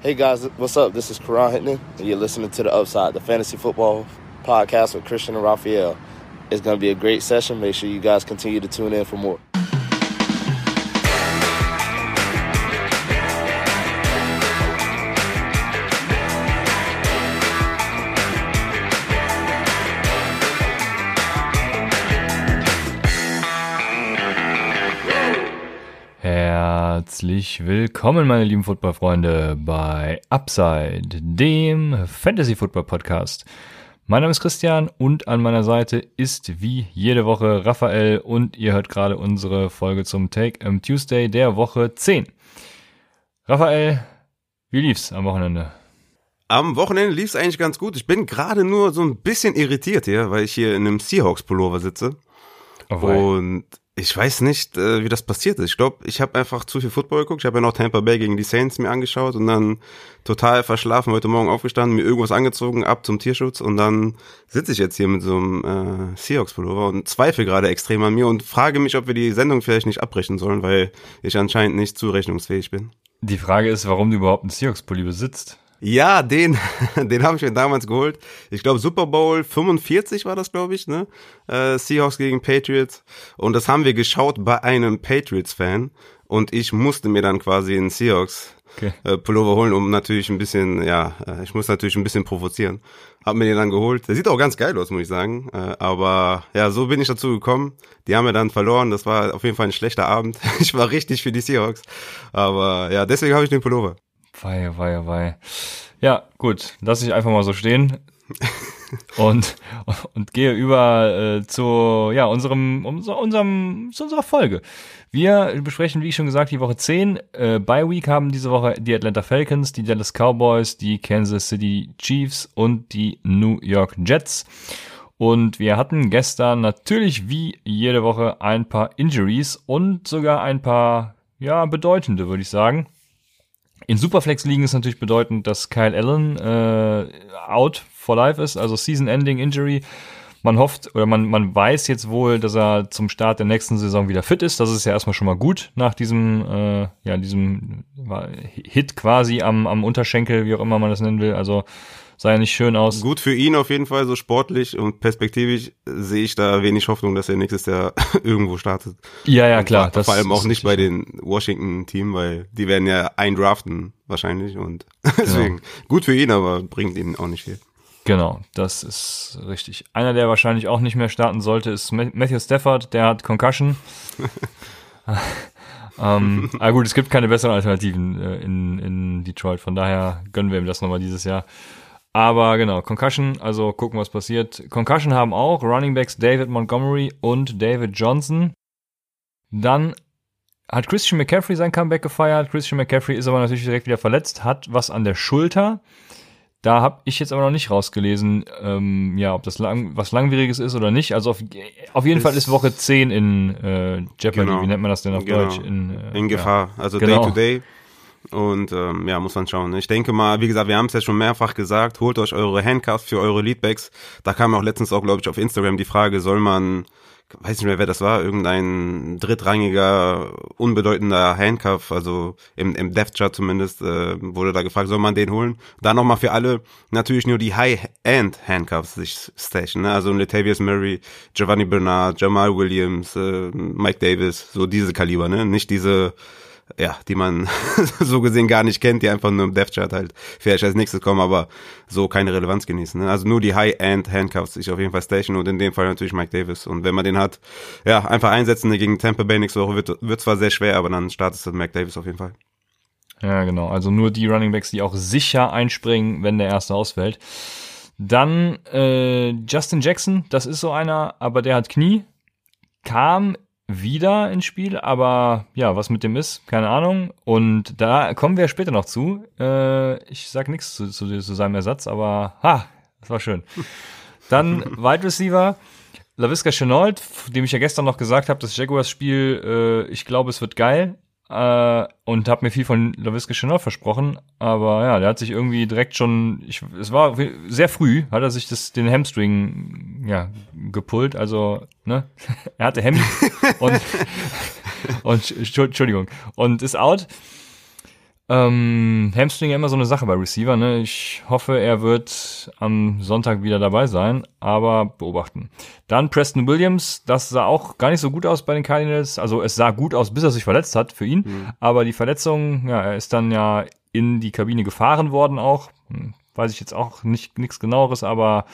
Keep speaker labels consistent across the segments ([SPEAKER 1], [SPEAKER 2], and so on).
[SPEAKER 1] Hey guys, what's up? This is Karan Hittman, and you're listening to The Upside, the fantasy football podcast with Christian and Raphael. It's going to be a great session. Make sure you guys continue to tune in for more.
[SPEAKER 2] Herzlich willkommen, meine lieben Footballfreunde, bei Upside, dem Fantasy Football Podcast. Mein Name ist Christian und an meiner Seite ist wie jede Woche Raphael und ihr hört gerade unsere Folge zum Take am Tuesday der Woche 10. Raphael, wie lief's am Wochenende?
[SPEAKER 3] Am Wochenende lief's eigentlich ganz gut. Ich bin gerade nur so ein bisschen irritiert hier, weil ich hier in einem Seahawks-Pullover sitze. Oh, und ich weiß nicht, äh, wie das passiert ist. Ich glaube, ich habe einfach zu viel Football geguckt. Ich habe ja noch Tampa Bay gegen die Saints mir angeschaut und dann total verschlafen, heute Morgen aufgestanden, mir irgendwas angezogen, ab zum Tierschutz und dann sitze ich jetzt hier mit so einem äh, Seahawks-Pullover und zweifle gerade extrem an mir und frage mich, ob wir die Sendung vielleicht nicht abbrechen sollen, weil ich anscheinend nicht zurechnungsfähig bin.
[SPEAKER 2] Die Frage ist, warum du überhaupt einen Seahawks-Pulli besitzt.
[SPEAKER 3] Ja, den, den habe ich mir damals geholt. Ich glaube Super Bowl 45 war das, glaube ich, ne? Äh, Seahawks gegen Patriots. Und das haben wir geschaut bei einem Patriots-Fan. Und ich musste mir dann quasi einen Seahawks okay. äh, Pullover holen, um natürlich ein bisschen, ja, äh, ich muss natürlich ein bisschen provozieren. Hab mir den dann geholt. Der sieht auch ganz geil aus, muss ich sagen. Äh, aber ja, so bin ich dazu gekommen. Die haben wir dann verloren. Das war auf jeden Fall ein schlechter Abend. Ich war richtig für die Seahawks. Aber ja, deswegen habe ich den Pullover.
[SPEAKER 2] Wei, wei, wei. Ja, gut, lass ich einfach mal so stehen. und, und gehe über äh, zu ja, unserem, unserem, zu unserer Folge. Wir besprechen, wie ich schon gesagt, die Woche 10. Äh, Bye Week haben diese Woche die Atlanta Falcons, die Dallas Cowboys, die Kansas City Chiefs und die New York Jets. Und wir hatten gestern natürlich wie jede Woche ein paar Injuries und sogar ein paar, ja, bedeutende, würde ich sagen. In Superflex-Ligen ist natürlich bedeutend, dass Kyle Allen äh, out for life ist, also Season-Ending Injury. Man hofft oder man, man weiß jetzt wohl, dass er zum Start der nächsten Saison wieder fit ist. Das ist ja erstmal schon mal gut nach diesem, äh, ja, diesem Hit quasi am, am Unterschenkel, wie auch immer man das nennen will. Also sah ja nicht schön aus.
[SPEAKER 3] Gut für ihn auf jeden Fall, so sportlich und perspektivisch sehe ich da wenig Hoffnung, dass er nächstes Jahr irgendwo startet.
[SPEAKER 2] Ja, ja, klar.
[SPEAKER 3] Und vor allem auch nicht bei den Washington-Team, weil die werden ja eindraften wahrscheinlich und genau. deswegen gut für ihn, aber bringt ihn auch nicht viel.
[SPEAKER 2] Genau, das ist richtig. Einer, der wahrscheinlich auch nicht mehr starten sollte, ist Matthew Stafford, der hat Concussion. ähm, aber gut, es gibt keine besseren Alternativen äh, in, in Detroit, von daher gönnen wir ihm das nochmal dieses Jahr. Aber genau, Concussion, also gucken, was passiert. Concussion haben auch Running Backs David Montgomery und David Johnson. Dann hat Christian McCaffrey sein Comeback gefeiert. Christian McCaffrey ist aber natürlich direkt wieder verletzt, hat was an der Schulter. Da habe ich jetzt aber noch nicht rausgelesen, ähm, ja, ob das lang, was Langwieriges ist oder nicht. Also auf, auf jeden ist Fall ist Woche 10 in äh, Jeopardy,
[SPEAKER 3] genau.
[SPEAKER 2] wie nennt man das denn auf genau. Deutsch? In,
[SPEAKER 3] äh, in Gefahr, ja. also genau. Day to Day. Und ähm, ja, muss man schauen. Ich denke mal, wie gesagt, wir haben es ja schon mehrfach gesagt, holt euch eure Handcuffs für eure Leadbacks. Da kam auch letztens auch, glaube ich, auf Instagram die Frage, soll man, weiß nicht mehr, wer das war, irgendein drittrangiger, unbedeutender Handcuff, also im, im Death Chart zumindest, äh, wurde da gefragt, soll man den holen? Da nochmal für alle natürlich nur die High-End Handcuffs sich stashen, ne? also Latavius Murray, Giovanni Bernard, Jamal Williams, äh, Mike Davis, so diese Kaliber, ne? Nicht diese ja, die man so gesehen gar nicht kennt, die einfach nur im Death Chart halt vielleicht als nächstes kommen, aber so keine Relevanz genießen. Ne? Also nur die High-End Handcuffs sich auf jeden Fall station und in dem Fall natürlich Mike Davis. Und wenn man den hat, ja, einfach einsetzen gegen Tampa Bay nächste Woche wird, wird zwar sehr schwer, aber dann startet es Mike Davis auf jeden Fall.
[SPEAKER 2] Ja, genau. Also nur die Running Backs, die auch sicher einspringen, wenn der erste ausfällt. Dann äh, Justin Jackson, das ist so einer, aber der hat Knie, kam wieder ins Spiel, aber ja, was mit dem ist, keine Ahnung. Und da kommen wir später noch zu. Äh, ich sag nichts zu, zu, zu, seinem Ersatz, aber ha, das war schön. Dann Wide Receiver. LaVisca Chenault, dem ich ja gestern noch gesagt habe, das Jaguars-Spiel, äh, ich glaube, es wird geil äh, und habe mir viel von LaVisca Chanel versprochen, aber ja, der hat sich irgendwie direkt schon, ich, es war sehr früh, hat er sich das, den Hamstring ja gepult, also ne, er hatte Hemd und und Entschuldigung und ist out. Ähm, Hamstring ja immer so eine Sache bei Receiver. Ne? Ich hoffe, er wird am Sonntag wieder dabei sein, aber beobachten. Dann Preston Williams, das sah auch gar nicht so gut aus bei den Cardinals. Also es sah gut aus, bis er sich verletzt hat für ihn. Mhm. Aber die Verletzung, ja, er ist dann ja in die Kabine gefahren worden auch. Hm, weiß ich jetzt auch nicht nichts genaueres, aber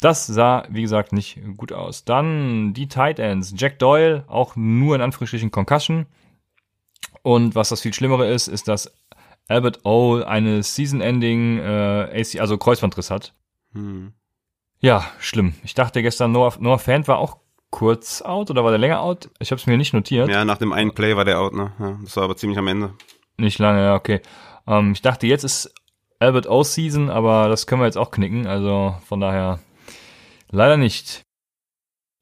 [SPEAKER 2] das sah, wie gesagt, nicht gut aus. Dann die Tight Ends. Jack Doyle, auch nur in Anführungsstrichen Concussion. Und was das viel Schlimmere ist, ist, dass Albert O eine Season-Ending äh, AC, also Kreuzbandriss hat. Hm. Ja, schlimm. Ich dachte gestern, Noah, Noah Fan war auch kurz out oder war der länger out? Ich habe es mir nicht notiert.
[SPEAKER 3] Ja, nach dem einen Play war der out, ne? Ja, das war aber ziemlich am Ende.
[SPEAKER 2] Nicht lange, ja, okay. Ähm, ich dachte, jetzt ist Albert O Season, aber das können wir jetzt auch knicken. Also von daher leider nicht.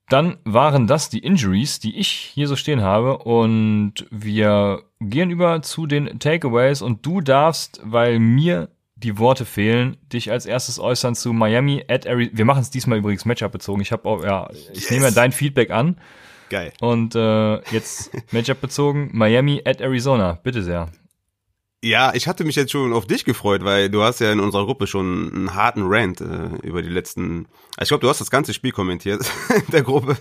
[SPEAKER 2] Dann waren das die Injuries, die ich hier so stehen habe. Und wir gehen über zu den Takeaways. Und du darfst, weil mir die Worte fehlen, dich als erstes äußern zu Miami at Arizona. Wir machen es diesmal übrigens Matchup bezogen. Ich habe auch, ja, ich yes. nehme dein Feedback an.
[SPEAKER 3] Geil.
[SPEAKER 2] Und äh, jetzt Matchup bezogen. Miami at Arizona. Bitte sehr.
[SPEAKER 3] Ja, ich hatte mich jetzt schon auf dich gefreut, weil du hast ja in unserer Gruppe schon einen harten Rant äh, über die letzten. Also ich glaube, du hast das ganze Spiel kommentiert in der Gruppe.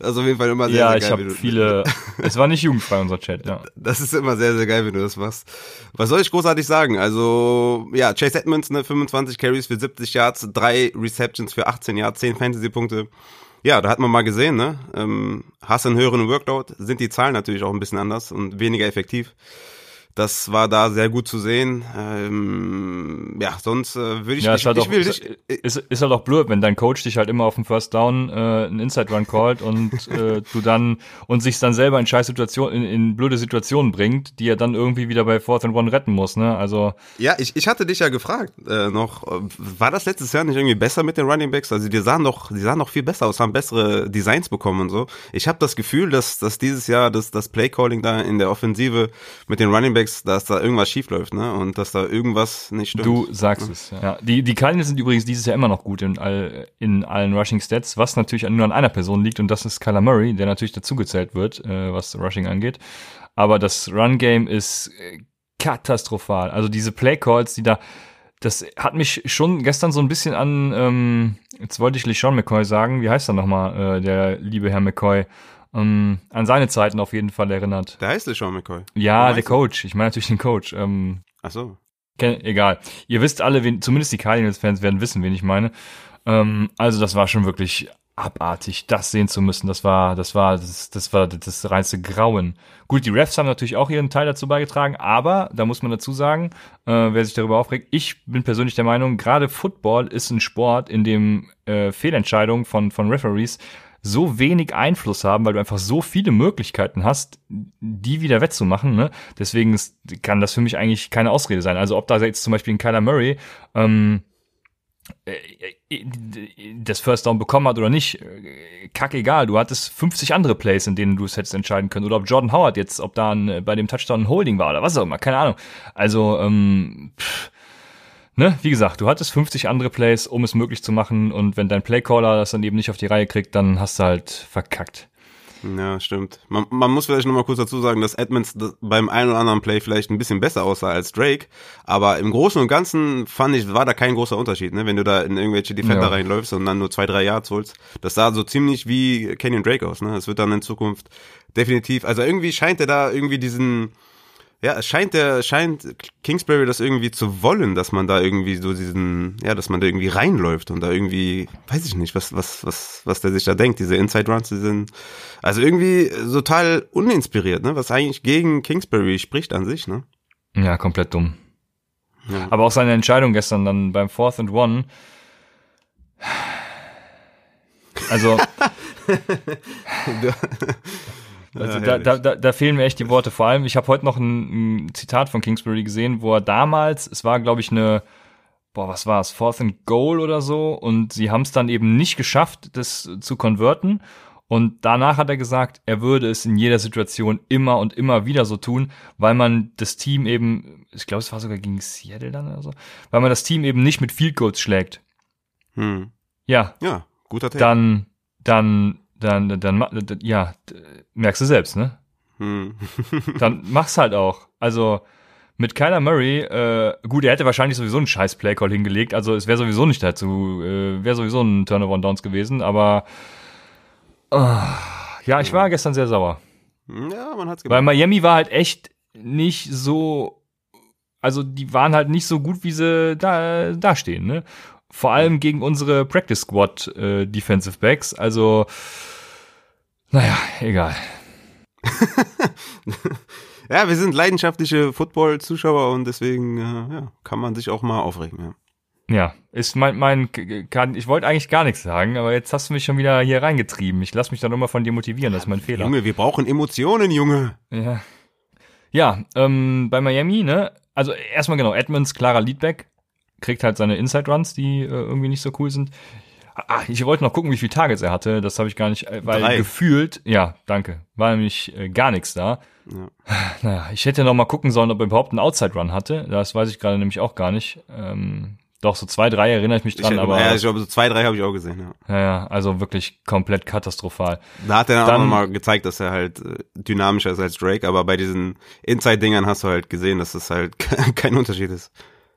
[SPEAKER 3] Das ist auf jeden Fall immer sehr,
[SPEAKER 2] ja,
[SPEAKER 3] sehr
[SPEAKER 2] geil. Ja, ich habe viele. es war nicht jugendfrei unser Chat. Ja.
[SPEAKER 3] Das ist immer sehr, sehr geil, wenn du das machst. Was soll ich großartig sagen? Also ja, Chase Edmonds, ne, 25 Carries für 70 Yards, drei Receptions für 18 Yards, 10 Fantasy-Punkte. Ja, da hat man mal gesehen, ne? Ähm, hast einen höheren Workload, sind die Zahlen natürlich auch ein bisschen anders und weniger effektiv. Das war da sehr gut zu sehen. Ähm, ja, sonst äh, würde ich,
[SPEAKER 2] ja,
[SPEAKER 3] ich,
[SPEAKER 2] halt
[SPEAKER 3] ich
[SPEAKER 2] auch, will
[SPEAKER 3] dich.
[SPEAKER 2] Ist, ist halt auch blöd, wenn dein Coach dich halt immer auf dem First Down äh, einen Inside Run callt und äh, du dann und sich dann selber in scheiß Situationen, in, in blöde Situationen bringt, die er dann irgendwie wieder bei Fourth and One retten muss, ne? Also.
[SPEAKER 3] Ja, ich, ich hatte dich ja gefragt, äh, noch, war das letztes Jahr nicht irgendwie besser mit den Running Backs? Also die sahen doch, die sahen doch viel besser aus, haben bessere Designs bekommen und so. Ich habe das Gefühl, dass, dass dieses Jahr das, das Play Calling da in der Offensive mit den Running Backs Quarterbacks, dass da irgendwas schief läuft, ne? Und dass da irgendwas nicht stimmt.
[SPEAKER 2] Du sagst
[SPEAKER 3] ja.
[SPEAKER 2] es, ja. ja. Die, die Cardinals sind übrigens dieses Jahr immer noch gut in, all, in allen Rushing Stats, was natürlich nur an einer Person liegt und das ist Kyler Murray, der natürlich dazugezählt wird, äh, was Rushing angeht. Aber das Run-Game ist äh, katastrophal. Also diese Play-Calls, die da das hat mich schon gestern so ein bisschen an, ähm, jetzt wollte ich LeSean McCoy sagen, wie heißt er nochmal, äh, der liebe Herr McCoy? Ähm, an seine Zeiten auf jeden Fall erinnert.
[SPEAKER 3] Der heißt LeSean McCoy.
[SPEAKER 2] Ja, der Coach. Ich meine natürlich den Coach. Ähm,
[SPEAKER 3] Ach so.
[SPEAKER 2] Egal. Ihr wisst alle, wen, zumindest die Cardinals-Fans werden wissen, wen ich meine. Ähm, also das war schon wirklich abartig, das sehen zu müssen. Das war, das war, das, das war das reinste Grauen. Gut, die Refs haben natürlich auch ihren Teil dazu beigetragen, aber da muss man dazu sagen, äh, wer sich darüber aufregt, ich bin persönlich der Meinung, gerade Football ist ein Sport, in dem äh, Fehlentscheidungen von, von Referees so wenig Einfluss haben, weil du einfach so viele Möglichkeiten hast, die wieder wettzumachen. Ne? Deswegen ist, kann das für mich eigentlich keine Ausrede sein. Also ob da jetzt zum Beispiel ein Kyler Murray ähm, äh, äh, das First Down bekommen hat oder nicht, äh, kackegal. Du hattest 50 andere Plays, in denen du es hättest entscheiden können. Oder ob Jordan Howard jetzt, ob da ein, bei dem Touchdown ein Holding war oder was auch immer, keine Ahnung. Also, ähm, pff, ne, wie gesagt, du hattest 50 andere Plays, um es möglich zu machen und wenn dein Playcaller das dann eben nicht auf die Reihe kriegt, dann hast du halt verkackt.
[SPEAKER 3] Ja, stimmt. Man, man muss vielleicht nochmal kurz dazu sagen, dass Edmonds beim einen oder anderen Play vielleicht ein bisschen besser aussah als Drake, aber im Großen und Ganzen fand ich, war da kein großer Unterschied, ne? wenn du da in irgendwelche Defender ja. reinläufst und dann nur zwei, drei Yards holst. Das sah so ziemlich wie Kenyon Drake aus. Ne? Es wird dann in Zukunft definitiv, also irgendwie scheint er da irgendwie diesen ja, es scheint der, scheint Kingsbury das irgendwie zu wollen, dass man da irgendwie so diesen, ja, dass man da irgendwie reinläuft und da irgendwie, weiß ich nicht, was, was, was, was der sich da denkt. Diese Inside Runs, die sind, also irgendwie total uninspiriert, ne, was eigentlich gegen Kingsbury spricht an sich, ne?
[SPEAKER 2] Ja, komplett dumm. Ja. Aber auch seine Entscheidung gestern dann beim Fourth and One. Also. Also ja, da, da, da fehlen mir echt die Worte. Vor allem, ich habe heute noch ein, ein, Zitat von Kingsbury gesehen, wo er damals, es war, glaube ich, eine, boah, was war es, Fourth and Goal oder so, und sie haben es dann eben nicht geschafft, das zu konverten. Und danach hat er gesagt, er würde es in jeder Situation immer und immer wieder so tun, weil man das Team eben, ich glaube, es war sogar gegen Seattle dann oder so, weil man das Team eben nicht mit Field Goals schlägt.
[SPEAKER 3] Hm.
[SPEAKER 2] Ja.
[SPEAKER 3] Ja, guter Take.
[SPEAKER 2] Dann, dann dann, dann, ja, merkst du selbst, ne?
[SPEAKER 3] Hm.
[SPEAKER 2] dann mach's halt auch. Also, mit Kyler Murray, äh, gut, er hätte wahrscheinlich sowieso einen scheiß Playcall hingelegt, also es wäre sowieso nicht dazu, äh, wäre sowieso ein Turnover Downs gewesen, aber äh, ja, ich war gestern sehr sauer.
[SPEAKER 3] Ja, man hat's
[SPEAKER 2] gemacht. Weil Miami war halt echt nicht so, also die waren halt nicht so gut, wie sie da, da stehen, ne? Vor allem gegen unsere Practice Squad äh, Defensive Backs, also naja, egal.
[SPEAKER 3] ja, wir sind leidenschaftliche Football-Zuschauer und deswegen äh, ja, kann man sich auch mal aufregen. Ja.
[SPEAKER 2] Ja, ist mein, mein, kann, ich wollte eigentlich gar nichts sagen, aber jetzt hast du mich schon wieder hier reingetrieben. Ich lass mich dann immer von dir motivieren, das ist mein Fehler.
[SPEAKER 3] Junge, wir brauchen Emotionen, Junge.
[SPEAKER 2] Ja. Ja, ähm, bei Miami, ne, also erstmal genau, Edmonds, klarer Leadback, kriegt halt seine Inside Runs, die äh, irgendwie nicht so cool sind. Ah, ich wollte noch gucken, wie viele Targets er hatte. Das habe ich gar nicht, äh, weil Drei. gefühlt, ja, danke, war nämlich äh, gar nichts da. Ja. Naja, ich hätte noch mal gucken sollen, ob er überhaupt einen Outside Run hatte. Das weiß ich gerade nämlich auch gar nicht. Ähm, doch, so zwei, drei erinnere ich mich dran,
[SPEAKER 3] ich,
[SPEAKER 2] aber.
[SPEAKER 3] Ja, ich glaube, so zwei, drei habe ich auch gesehen,
[SPEAKER 2] ja. Ja, ja, also wirklich komplett katastrophal.
[SPEAKER 3] Da hat er dann, auch mal gezeigt, dass er halt äh, dynamischer ist als Drake, aber bei diesen Inside-Dingern hast du halt gesehen, dass das halt kein Unterschied ist.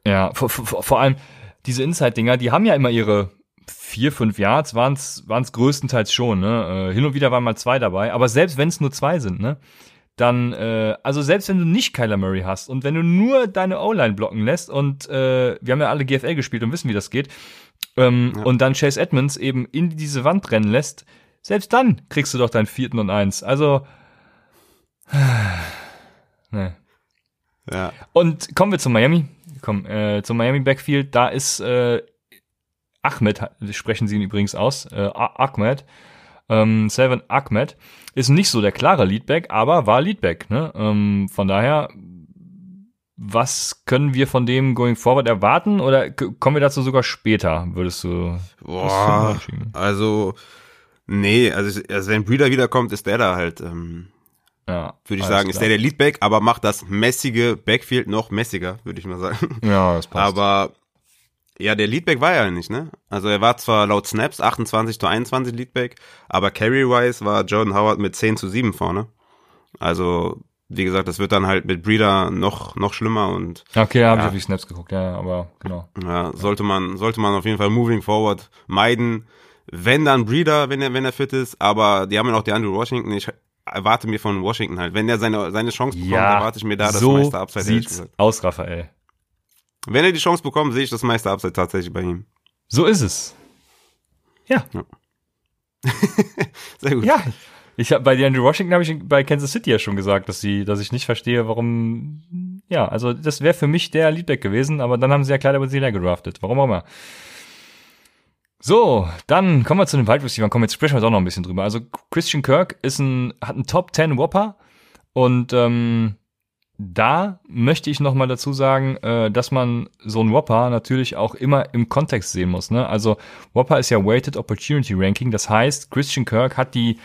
[SPEAKER 2] Ja, vor, vor, vor allem diese Inside-Dinger, die haben ja immer ihre vier, fünf Yards waren es größtenteils schon. Ne? Äh, hin und wieder waren mal zwei dabei, aber selbst wenn es nur zwei sind, ne, dann, äh, also selbst wenn du nicht Kyler Murray hast und wenn du nur deine O-Line blocken lässt und äh, wir haben ja alle GFL gespielt und wissen, wie das geht, ähm, ja. und dann Chase Edmonds eben in diese Wand rennen lässt, selbst dann kriegst du doch deinen vierten und eins. Also, ne. Ja. Und kommen wir zu Miami. Komm, äh, zum Miami Backfield. Da ist äh, Ahmed, sprechen sie ihn übrigens aus, äh, Ahmed, ähm, Seven Ahmed, ist nicht so der klare Leadback, aber war Leadback. Ne? Ähm, von daher, was können wir von dem going forward erwarten oder kommen wir dazu sogar später, würdest du?
[SPEAKER 3] Boah, also, nee, also, also wenn Breeder wiederkommt, ist der da halt, ähm, ja, würde ich sagen, klar. ist der der Leadback, aber macht das messige Backfield noch messiger, würde ich mal sagen.
[SPEAKER 2] Ja, das passt.
[SPEAKER 3] Aber ja, der Leadback war ja nicht, ne? Also er war zwar laut Snaps 28 zu 21 Leadback, aber Carry-wise war Jordan Howard mit 10 zu 7 vorne. Also, wie gesagt, das wird dann halt mit Breeder noch, noch schlimmer und.
[SPEAKER 2] Okay, da habe ja. ich auf die Snaps geguckt, ja, aber genau.
[SPEAKER 3] Ja, sollte man, sollte man auf jeden Fall moving forward meiden. Wenn dann Breeder, wenn er, wenn er fit ist, aber die haben ja noch die Andrew Washington. Ich erwarte mir von Washington halt, wenn er seine, seine Chance bekommt, ja, erwarte ich mir da das
[SPEAKER 2] so
[SPEAKER 3] meiste
[SPEAKER 2] Upside. Sieht's aus, Raphael.
[SPEAKER 3] Wenn er die Chance bekommt, sehe ich das meiste Upside tatsächlich bei ihm.
[SPEAKER 2] So ist es. Ja. ja. Sehr gut. Ja. Ich habe bei Andrew Washington habe ich bei Kansas City ja schon gesagt, dass sie, dass ich nicht verstehe, warum. Ja, also das wäre für mich der Leadback gewesen, aber dann haben sie ja klar über sie gedraftet. Warum auch immer. So, dann kommen wir zu den Wide Receivers. Komm, jetzt sprechen wir doch noch ein bisschen drüber. Also Christian Kirk ist ein, hat einen Top 10 Whopper und ähm, da möchte ich nochmal dazu sagen, äh, dass man so ein Whopper natürlich auch immer im Kontext sehen muss. Ne? Also Whopper ist ja Weighted Opportunity Ranking. Das heißt, Christian Kirk hat die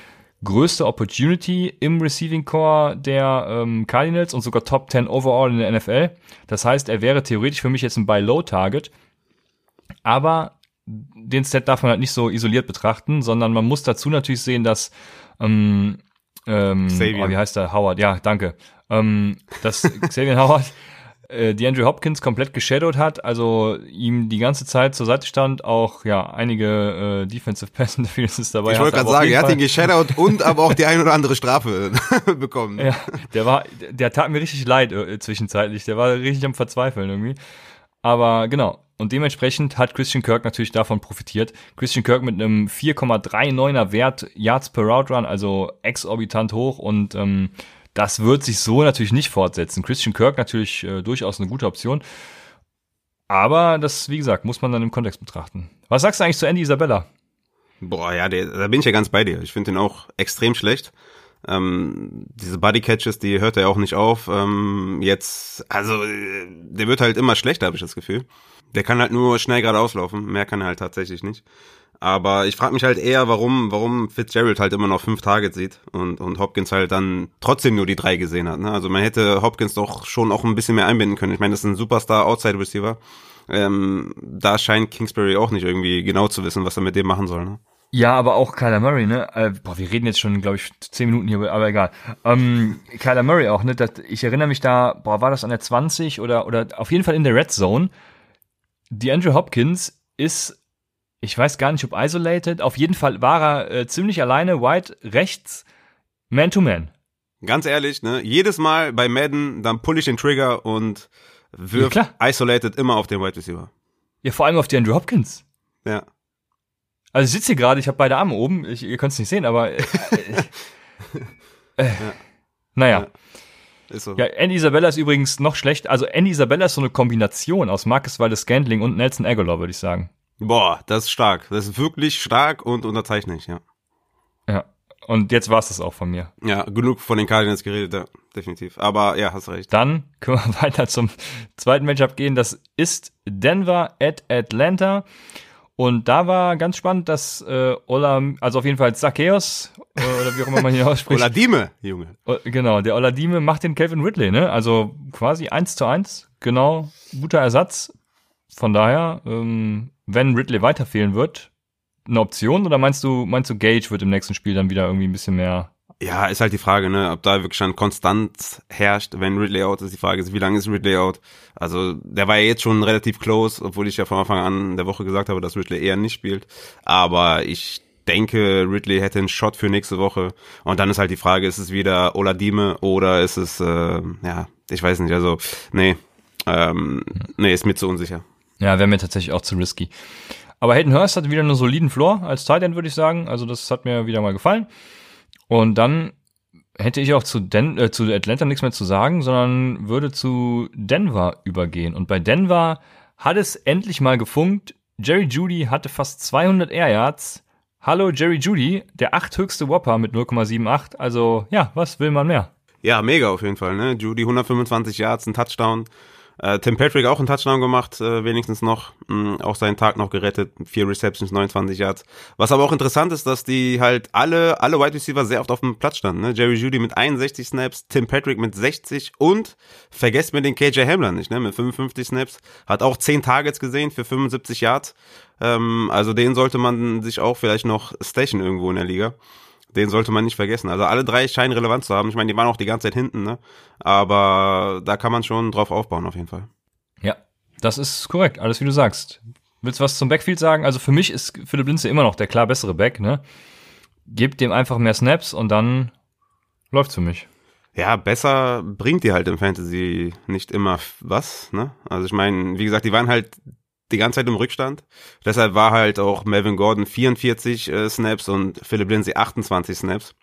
[SPEAKER 2] größte Opportunity im Receiving Core der ähm, Cardinals und sogar Top 10 overall in der NFL. Das heißt, er wäre theoretisch für mich jetzt ein Buy-Low-Target. Aber den Stat darf man halt nicht so isoliert betrachten, sondern man muss dazu natürlich sehen, dass ähm, ähm, oh, wie heißt der? Howard, ja, danke ähm, dass Xavier Howard äh, die Andrew Hopkins komplett geshadowed hat, also ihm die ganze Zeit zur Seite stand, auch ja einige äh, Defensive Pass Interferences dabei.
[SPEAKER 3] Ich wollte gerade sagen, er hat ihn geshadowed und aber auch die ein oder andere Strafe bekommen.
[SPEAKER 2] Ja, der war, der tat mir richtig leid äh, zwischenzeitlich. Der war richtig am Verzweifeln irgendwie. Aber genau. Und dementsprechend hat Christian Kirk natürlich davon profitiert. Christian Kirk mit einem 4,39er Wert Yards per Route Run, also exorbitant hoch und ähm, das wird sich so natürlich nicht fortsetzen. Christian Kirk natürlich äh, durchaus eine gute Option. Aber das, wie gesagt, muss man dann im Kontext betrachten. Was sagst du eigentlich zu Andy Isabella?
[SPEAKER 3] Boah, ja, der, da bin ich ja ganz bei dir. Ich finde den auch extrem schlecht. Ähm, diese Bodycatches, die hört er auch nicht auf. Ähm, jetzt, also, äh, der wird halt immer schlechter, habe ich das Gefühl. Der kann halt nur schnell geradeaus laufen. Mehr kann er halt tatsächlich nicht. Aber ich frage mich halt eher, warum, warum Fitzgerald halt immer noch fünf Targets sieht und, und Hopkins halt dann trotzdem nur die drei gesehen hat. Ne? Also man hätte Hopkins doch schon auch ein bisschen mehr einbinden können. Ich meine, das ist ein Superstar Outside Receiver. Ähm, da scheint Kingsbury auch nicht irgendwie genau zu wissen, was er mit dem machen soll. Ne?
[SPEAKER 2] Ja, aber auch Kyler Murray, ne? Äh, boah, wir reden jetzt schon, glaube ich, zehn Minuten hier, aber egal. Ähm, Kyler Murray auch, ne? Das, ich erinnere mich da, boah, war das an der 20 oder, oder auf jeden Fall in der Red Zone. Die Andrew Hopkins ist, ich weiß gar nicht, ob isolated, auf jeden Fall war er äh, ziemlich alleine, wide rechts, man to man.
[SPEAKER 3] Ganz ehrlich, ne? Jedes Mal bei Madden, dann pull ich den Trigger und wirf ja, isolated immer auf den Wide Receiver.
[SPEAKER 2] Ja, vor allem auf die Andrew Hopkins.
[SPEAKER 3] Ja.
[SPEAKER 2] Also ich sitze hier gerade, ich habe beide Arme oben, ich, ihr könnt es nicht sehen, aber äh, äh, ja. naja. Ja. Ist so. Ja, Andy Isabella ist übrigens noch schlecht. Also Andy Isabella ist so eine Kombination aus Marcus Waldes Scantling und Nelson Aguilar, würde ich sagen.
[SPEAKER 3] Boah, das ist stark. Das ist wirklich stark und unterzeichnet, ja.
[SPEAKER 2] Ja. Und jetzt war es das auch von mir.
[SPEAKER 3] Ja, genug von den Cardinals geredet, ja, definitiv. Aber ja, hast recht.
[SPEAKER 2] Dann können wir weiter zum zweiten Matchup gehen. Das ist Denver at Atlanta. Und da war ganz spannend, dass äh, Ola, also auf jeden Fall Zacchaeus, äh, oder wie auch immer man hier ausspricht.
[SPEAKER 3] Oladime, Junge.
[SPEAKER 2] Genau, der Oladime macht den Calvin Ridley, ne? Also quasi eins zu eins, genau, guter Ersatz. Von daher, ähm, wenn Ridley weiter fehlen wird, eine Option oder meinst du, meinst du, Gage wird im nächsten Spiel dann wieder irgendwie ein bisschen mehr
[SPEAKER 3] ja, ist halt die Frage, ne, ob da wirklich schon Konstanz herrscht, wenn Ridley out ist. Die Frage ist, wie lange ist Ridley out? Also, der war ja jetzt schon relativ close, obwohl ich ja von Anfang an der Woche gesagt habe, dass Ridley eher nicht spielt. Aber ich denke, Ridley hätte einen Shot für nächste Woche. Und dann ist halt die Frage, ist es wieder Oladime oder ist es, äh, ja, ich weiß nicht, also, nee, ähm, nee, ist mir zu unsicher.
[SPEAKER 2] Ja, wäre mir tatsächlich auch zu risky. Aber Hayden Hurst hat wieder einen soliden Floor als Tight End, würde ich sagen. Also, das hat mir wieder mal gefallen. Und dann hätte ich auch zu, Den äh, zu Atlanta nichts mehr zu sagen, sondern würde zu Denver übergehen. Und bei Denver hat es endlich mal gefunkt. Jerry Judy hatte fast 200 Air Yards. Hallo Jerry Judy, der achthöchste Whopper mit 0,78. Also ja, was will man mehr?
[SPEAKER 3] Ja, mega auf jeden Fall. Ne? Judy 125 Yards, ein Touchdown. Äh, Tim Patrick auch einen Touchdown gemacht, äh, wenigstens noch. Mh, auch seinen Tag noch gerettet. Vier Receptions, 29 Yards. Was aber auch interessant ist, dass die halt alle, alle Wide Receiver sehr oft auf dem Platz standen. Ne? Jerry Judy mit 61 Snaps, Tim Patrick mit 60 und vergesst mir den KJ Hamler nicht, ne? mit 55 Snaps. Hat auch 10 Targets gesehen für 75 Yards. Ähm, also den sollte man sich auch vielleicht noch stachen irgendwo in der Liga. Den sollte man nicht vergessen. Also alle drei scheinen relevant zu haben. Ich meine, die waren auch die ganze Zeit hinten, ne? Aber da kann man schon drauf aufbauen, auf jeden Fall.
[SPEAKER 2] Ja, das ist korrekt. Alles wie du sagst. Willst du was zum Backfield sagen? Also für mich ist Philipp Linze immer noch der klar bessere Back, ne? Gebt dem einfach mehr Snaps und dann läuft's für mich.
[SPEAKER 3] Ja, besser bringt die halt im Fantasy nicht immer was, ne? Also ich meine, wie gesagt, die waren halt die ganze Zeit im Rückstand. Deshalb war halt auch Melvin Gordon 44 äh, Snaps und Philip Lindsay 28 Snaps.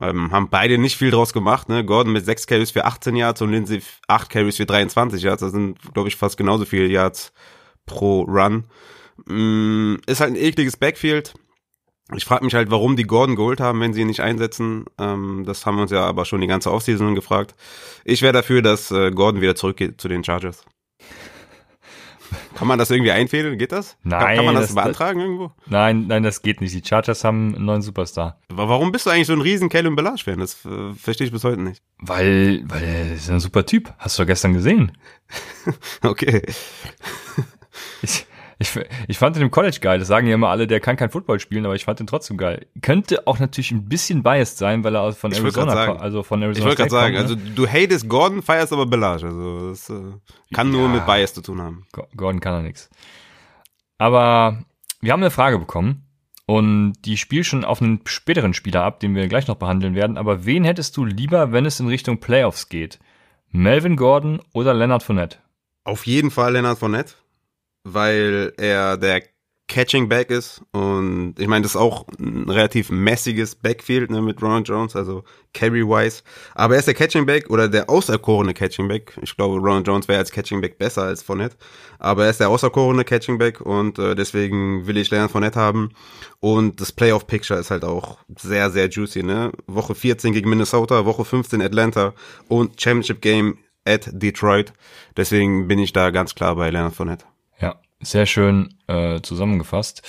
[SPEAKER 3] Ähm, haben beide nicht viel draus gemacht. Ne? Gordon mit 6 Carries für 18 Yards und Lindsay 8 Carries für 23 Yards. Das sind, glaube ich, fast genauso viele Yards pro Run. Mm, ist halt ein ekliges Backfield. Ich frage mich halt, warum die Gordon geholt haben, wenn sie ihn nicht einsetzen. Ähm, das haben wir uns ja aber schon die ganze Offseason gefragt. Ich wäre dafür, dass äh, Gordon wieder zurückgeht zu den Chargers. Kann man das irgendwie einfädeln? Geht das?
[SPEAKER 2] Nein.
[SPEAKER 3] Kann, kann man das, das beantragen das, irgendwo?
[SPEAKER 2] Nein, nein, das geht nicht. Die Chargers haben einen neuen Superstar.
[SPEAKER 3] Warum bist du eigentlich so ein riesen Calvin Belage-Fan? Das äh, verstehe ich bis heute nicht.
[SPEAKER 2] Weil, weil er ist ein super Typ. Hast du gestern gesehen?
[SPEAKER 3] okay.
[SPEAKER 2] Ich, ich, ich fand ihn im College geil. Das sagen ja immer alle, der kann kein Football spielen, aber ich fand ihn trotzdem geil. Könnte auch natürlich ein bisschen biased sein, weil er von Arizona,
[SPEAKER 3] sagen,
[SPEAKER 2] also von Arizona
[SPEAKER 3] Ich wollte gerade sagen, kommt, ne? also du hatest Gordon, feierst aber Belage. Also das äh, kann ja, nur mit Bias zu tun haben.
[SPEAKER 2] Gordon kann er nichts. Aber wir haben eine Frage bekommen und die spielt schon auf einen späteren Spieler ab, den wir gleich noch behandeln werden. Aber wen hättest du lieber, wenn es in Richtung Playoffs geht? Melvin Gordon oder Leonard Fournette?
[SPEAKER 3] Auf jeden Fall Leonard Fournette weil er der Catching Back ist und ich meine, das ist auch ein relativ mäßiges Backfield ne, mit Ronald Jones, also Carry-wise. Aber er ist der Catching Back oder der auserkorene Catching Back. Ich glaube, Ronald Jones wäre als Catching Back besser als Fournette. Aber er ist der auserkorene Catching Back und äh, deswegen will ich Leonard Fournette haben. Und das Playoff-Picture ist halt auch sehr, sehr juicy. Ne? Woche 14 gegen Minnesota, Woche 15 Atlanta und Championship Game at Detroit. Deswegen bin ich da ganz klar bei Leonard Fournette.
[SPEAKER 2] Sehr schön äh, zusammengefasst.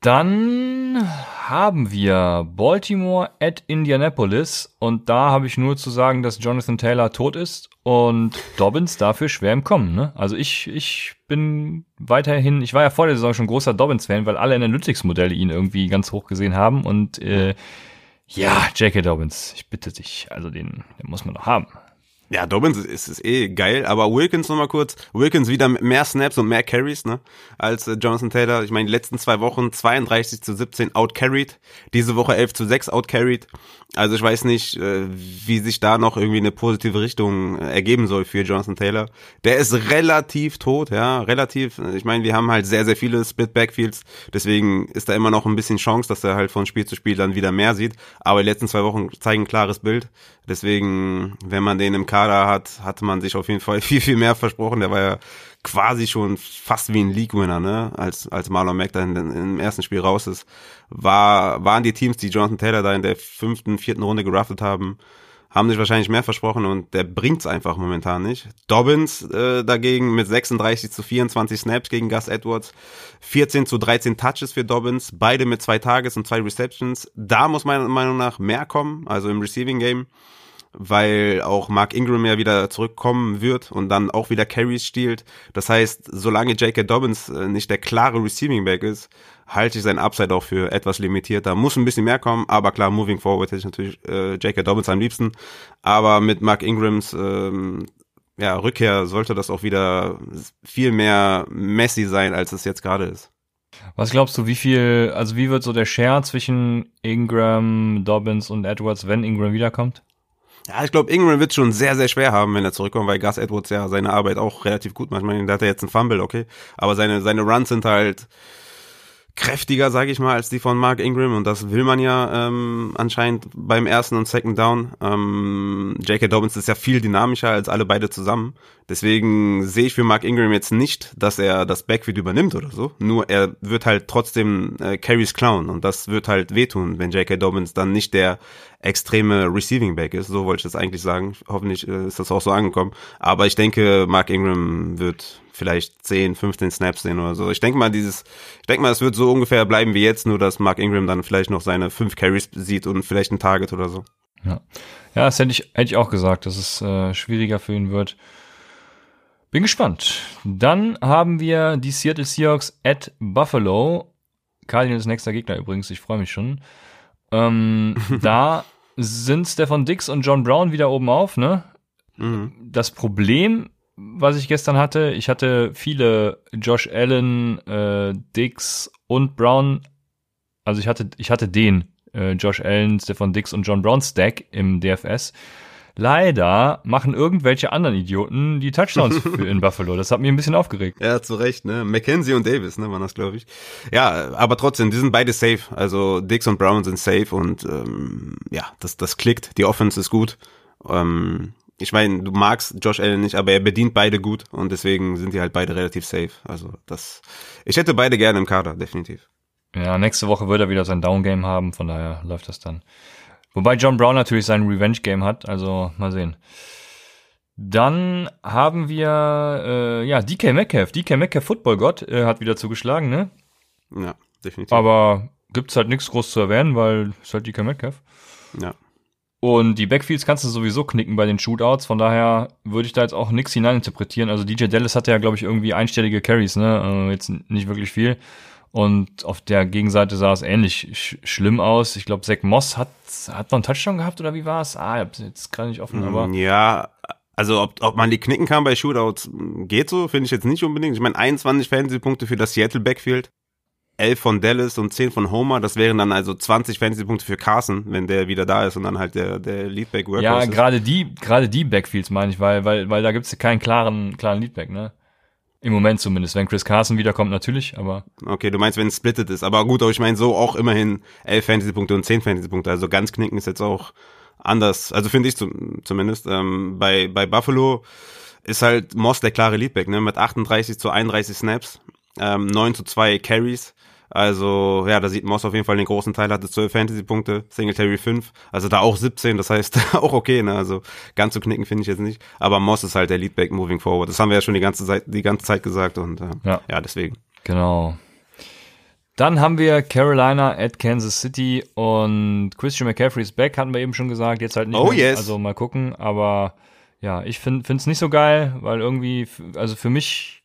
[SPEAKER 2] Dann haben wir Baltimore at Indianapolis und da habe ich nur zu sagen, dass Jonathan Taylor tot ist und Dobbins dafür schwer im Kommen. Ne? Also ich, ich bin weiterhin, ich war ja vor der Saison schon großer Dobbins-Fan, weil alle Analytics-Modelle ihn irgendwie ganz hoch gesehen haben und äh, ja, J.K. Dobbins, ich bitte dich, also den, den muss man doch haben.
[SPEAKER 3] Ja, Dobbins ist, ist eh geil, aber Wilkins nochmal kurz. Wilkins wieder mehr Snaps und mehr Carries, ne, als äh, Jonathan Taylor. Ich meine, die letzten zwei Wochen 32 zu 17 outcarried. Diese Woche 11 zu 6 outcarried. Also ich weiß nicht, äh, wie sich da noch irgendwie eine positive Richtung äh, ergeben soll für Jonathan Taylor. Der ist relativ tot, ja, relativ. Ich meine, wir haben halt sehr, sehr viele Split Backfields. Deswegen ist da immer noch ein bisschen Chance, dass er halt von Spiel zu Spiel dann wieder mehr sieht. Aber die letzten zwei Wochen zeigen ein klares Bild. Deswegen, wenn man den im Kader hat, hatte man sich auf jeden Fall viel, viel mehr versprochen. Der war ja quasi schon fast wie ein League-Winner, ne? Als, als Marlon Mack dann im ersten Spiel raus ist. War, waren die Teams, die Jonathan Taylor da in der fünften, vierten Runde geraftet haben, haben sich wahrscheinlich mehr versprochen und der bringt's einfach momentan nicht. Dobbins äh, dagegen mit 36 zu 24 Snaps gegen Gus Edwards, 14 zu 13 Touches für Dobbins, beide mit zwei Tages und zwei Receptions. Da muss meiner Meinung nach mehr kommen, also im Receiving Game weil auch Mark Ingram ja wieder zurückkommen wird und dann auch wieder Carries stiehlt. Das heißt, solange J.K. Dobbins äh, nicht der klare Receiving Back ist, halte ich sein Upside auch für etwas limitiert. Da muss ein bisschen mehr kommen, aber klar, moving forward hätte ich natürlich äh, J.K. Dobbins am liebsten. Aber mit Mark Ingrams ähm, ja, Rückkehr sollte das auch wieder viel mehr messy sein, als es jetzt gerade ist.
[SPEAKER 2] Was glaubst du, wie viel, also wie wird so der Share zwischen Ingram, Dobbins und Edwards, wenn Ingram wiederkommt?
[SPEAKER 3] Ja, ich glaube, Ingram wird schon sehr, sehr schwer haben, wenn er zurückkommt, weil Gus Edwards ja seine Arbeit auch relativ gut macht. Ich meine, da hat er jetzt einen Fumble, okay. Aber seine, seine Runs sind halt, kräftiger, sage ich mal, als die von Mark Ingram und das will man ja ähm, anscheinend beim ersten und Second Down. Ähm, J.K. Dobbins ist ja viel dynamischer als alle beide zusammen. Deswegen sehe ich für Mark Ingram jetzt nicht, dass er das Backfield übernimmt oder so. Nur er wird halt trotzdem äh, Carries klauen und das wird halt wehtun, wenn J.K. Dobbins dann nicht der extreme Receiving Back ist. So wollte ich das eigentlich sagen. Hoffentlich äh, ist das auch so angekommen. Aber ich denke, Mark Ingram wird vielleicht 10, 15 Snaps sehen oder so. Ich denke mal, dieses, ich denke mal, es wird so ungefähr bleiben wie jetzt, nur dass Mark Ingram dann vielleicht noch seine fünf Carries sieht und vielleicht ein Target oder so.
[SPEAKER 2] Ja, ja das hätte ich, hätte ich auch gesagt, dass es äh, schwieriger für ihn wird. Bin gespannt. Dann haben wir die Seattle Seahawks at Buffalo. Cardinals nächster Gegner übrigens, ich freue mich schon. Ähm, da sind Stefan Dix und John Brown wieder oben auf, ne? Mhm. Das Problem was ich gestern hatte. Ich hatte viele Josh Allen, äh, Dix und Brown. Also ich hatte, ich hatte den äh, Josh Allen, Stefan Dix und John Brown Stack im DFS. Leider machen irgendwelche anderen Idioten die Touchdowns für in Buffalo. Das hat mich ein bisschen aufgeregt.
[SPEAKER 3] Ja, zu Recht, ne? McKenzie und Davis, ne, waren das, glaube ich. Ja, aber trotzdem, die sind beide safe. Also Dix und Brown sind safe und ähm, ja, das, das klickt. Die Offense ist gut. Ähm, ich meine, du magst Josh Allen nicht, aber er bedient beide gut und deswegen sind die halt beide relativ safe. Also das, ich hätte beide gerne im Kader, definitiv.
[SPEAKER 2] Ja, nächste Woche wird er wieder sein Down-Game haben, von daher läuft das dann. Wobei John Brown natürlich sein Revenge-Game hat, also mal sehen. Dann haben wir, äh, ja, DK Metcalf. DK Metcalf, Football-Gott, äh, hat wieder zugeschlagen, ne?
[SPEAKER 3] Ja, definitiv.
[SPEAKER 2] Aber gibt's halt nichts groß zu erwähnen, weil es halt DK Metcalf.
[SPEAKER 3] Ja.
[SPEAKER 2] Und die Backfields kannst du sowieso knicken bei den Shootouts, von daher würde ich da jetzt auch nichts hineininterpretieren. Also DJ Dallas hatte ja, glaube ich, irgendwie einstellige Carries, ne? Äh, jetzt nicht wirklich viel. Und auf der Gegenseite sah es ähnlich sch schlimm aus. Ich glaube, Zach Moss hat, hat noch einen Touchdown gehabt oder wie war es? Ah, ich jetzt gerade nicht offen, aber.
[SPEAKER 3] Mm, ja, also ob, ob man die knicken kann bei Shootouts, geht so, finde ich jetzt nicht unbedingt. Ich meine, 21 Fantasy-Punkte für das Seattle Backfield. 11 von Dallas und 10 von Homer. Das wären dann also 20 Fantasy-Punkte für Carson, wenn der wieder da ist und dann halt der, der Leadback
[SPEAKER 2] Workhorse Ja, gerade die, gerade die Backfields meine ich, weil, weil, weil da gibt's keinen klaren, klaren Leadback, ne? Im Moment zumindest. Wenn Chris Carson wiederkommt, natürlich, aber.
[SPEAKER 3] Okay, du meinst, wenn es splittet ist. Aber gut, aber ich meine so auch immerhin 11 Fantasy-Punkte und 10 Fantasy-Punkte. Also ganz knicken ist jetzt auch anders. Also finde ich zumindest. Ähm, bei, bei Buffalo ist halt Moss der klare Leadback, ne? Mit 38 zu 31 Snaps, ähm, 9 zu 2 Carries. Also, ja, da sieht Moss auf jeden Fall den großen Teil, hatte 12 Fantasy-Punkte, Singletary 5, also da auch 17, das heißt auch okay, ne? Also ganz zu knicken finde ich jetzt nicht. Aber Moss ist halt der Leadback moving forward. Das haben wir ja schon die ganze Zeit, die ganze Zeit gesagt und äh, ja. ja, deswegen.
[SPEAKER 2] Genau. Dann haben wir Carolina at Kansas City und Christian McCaffrey ist back, hatten wir eben schon gesagt. Jetzt halt nicht
[SPEAKER 3] oh,
[SPEAKER 2] mehr.
[SPEAKER 3] Yes.
[SPEAKER 2] Also mal gucken. Aber ja, ich finde es nicht so geil, weil irgendwie, also für mich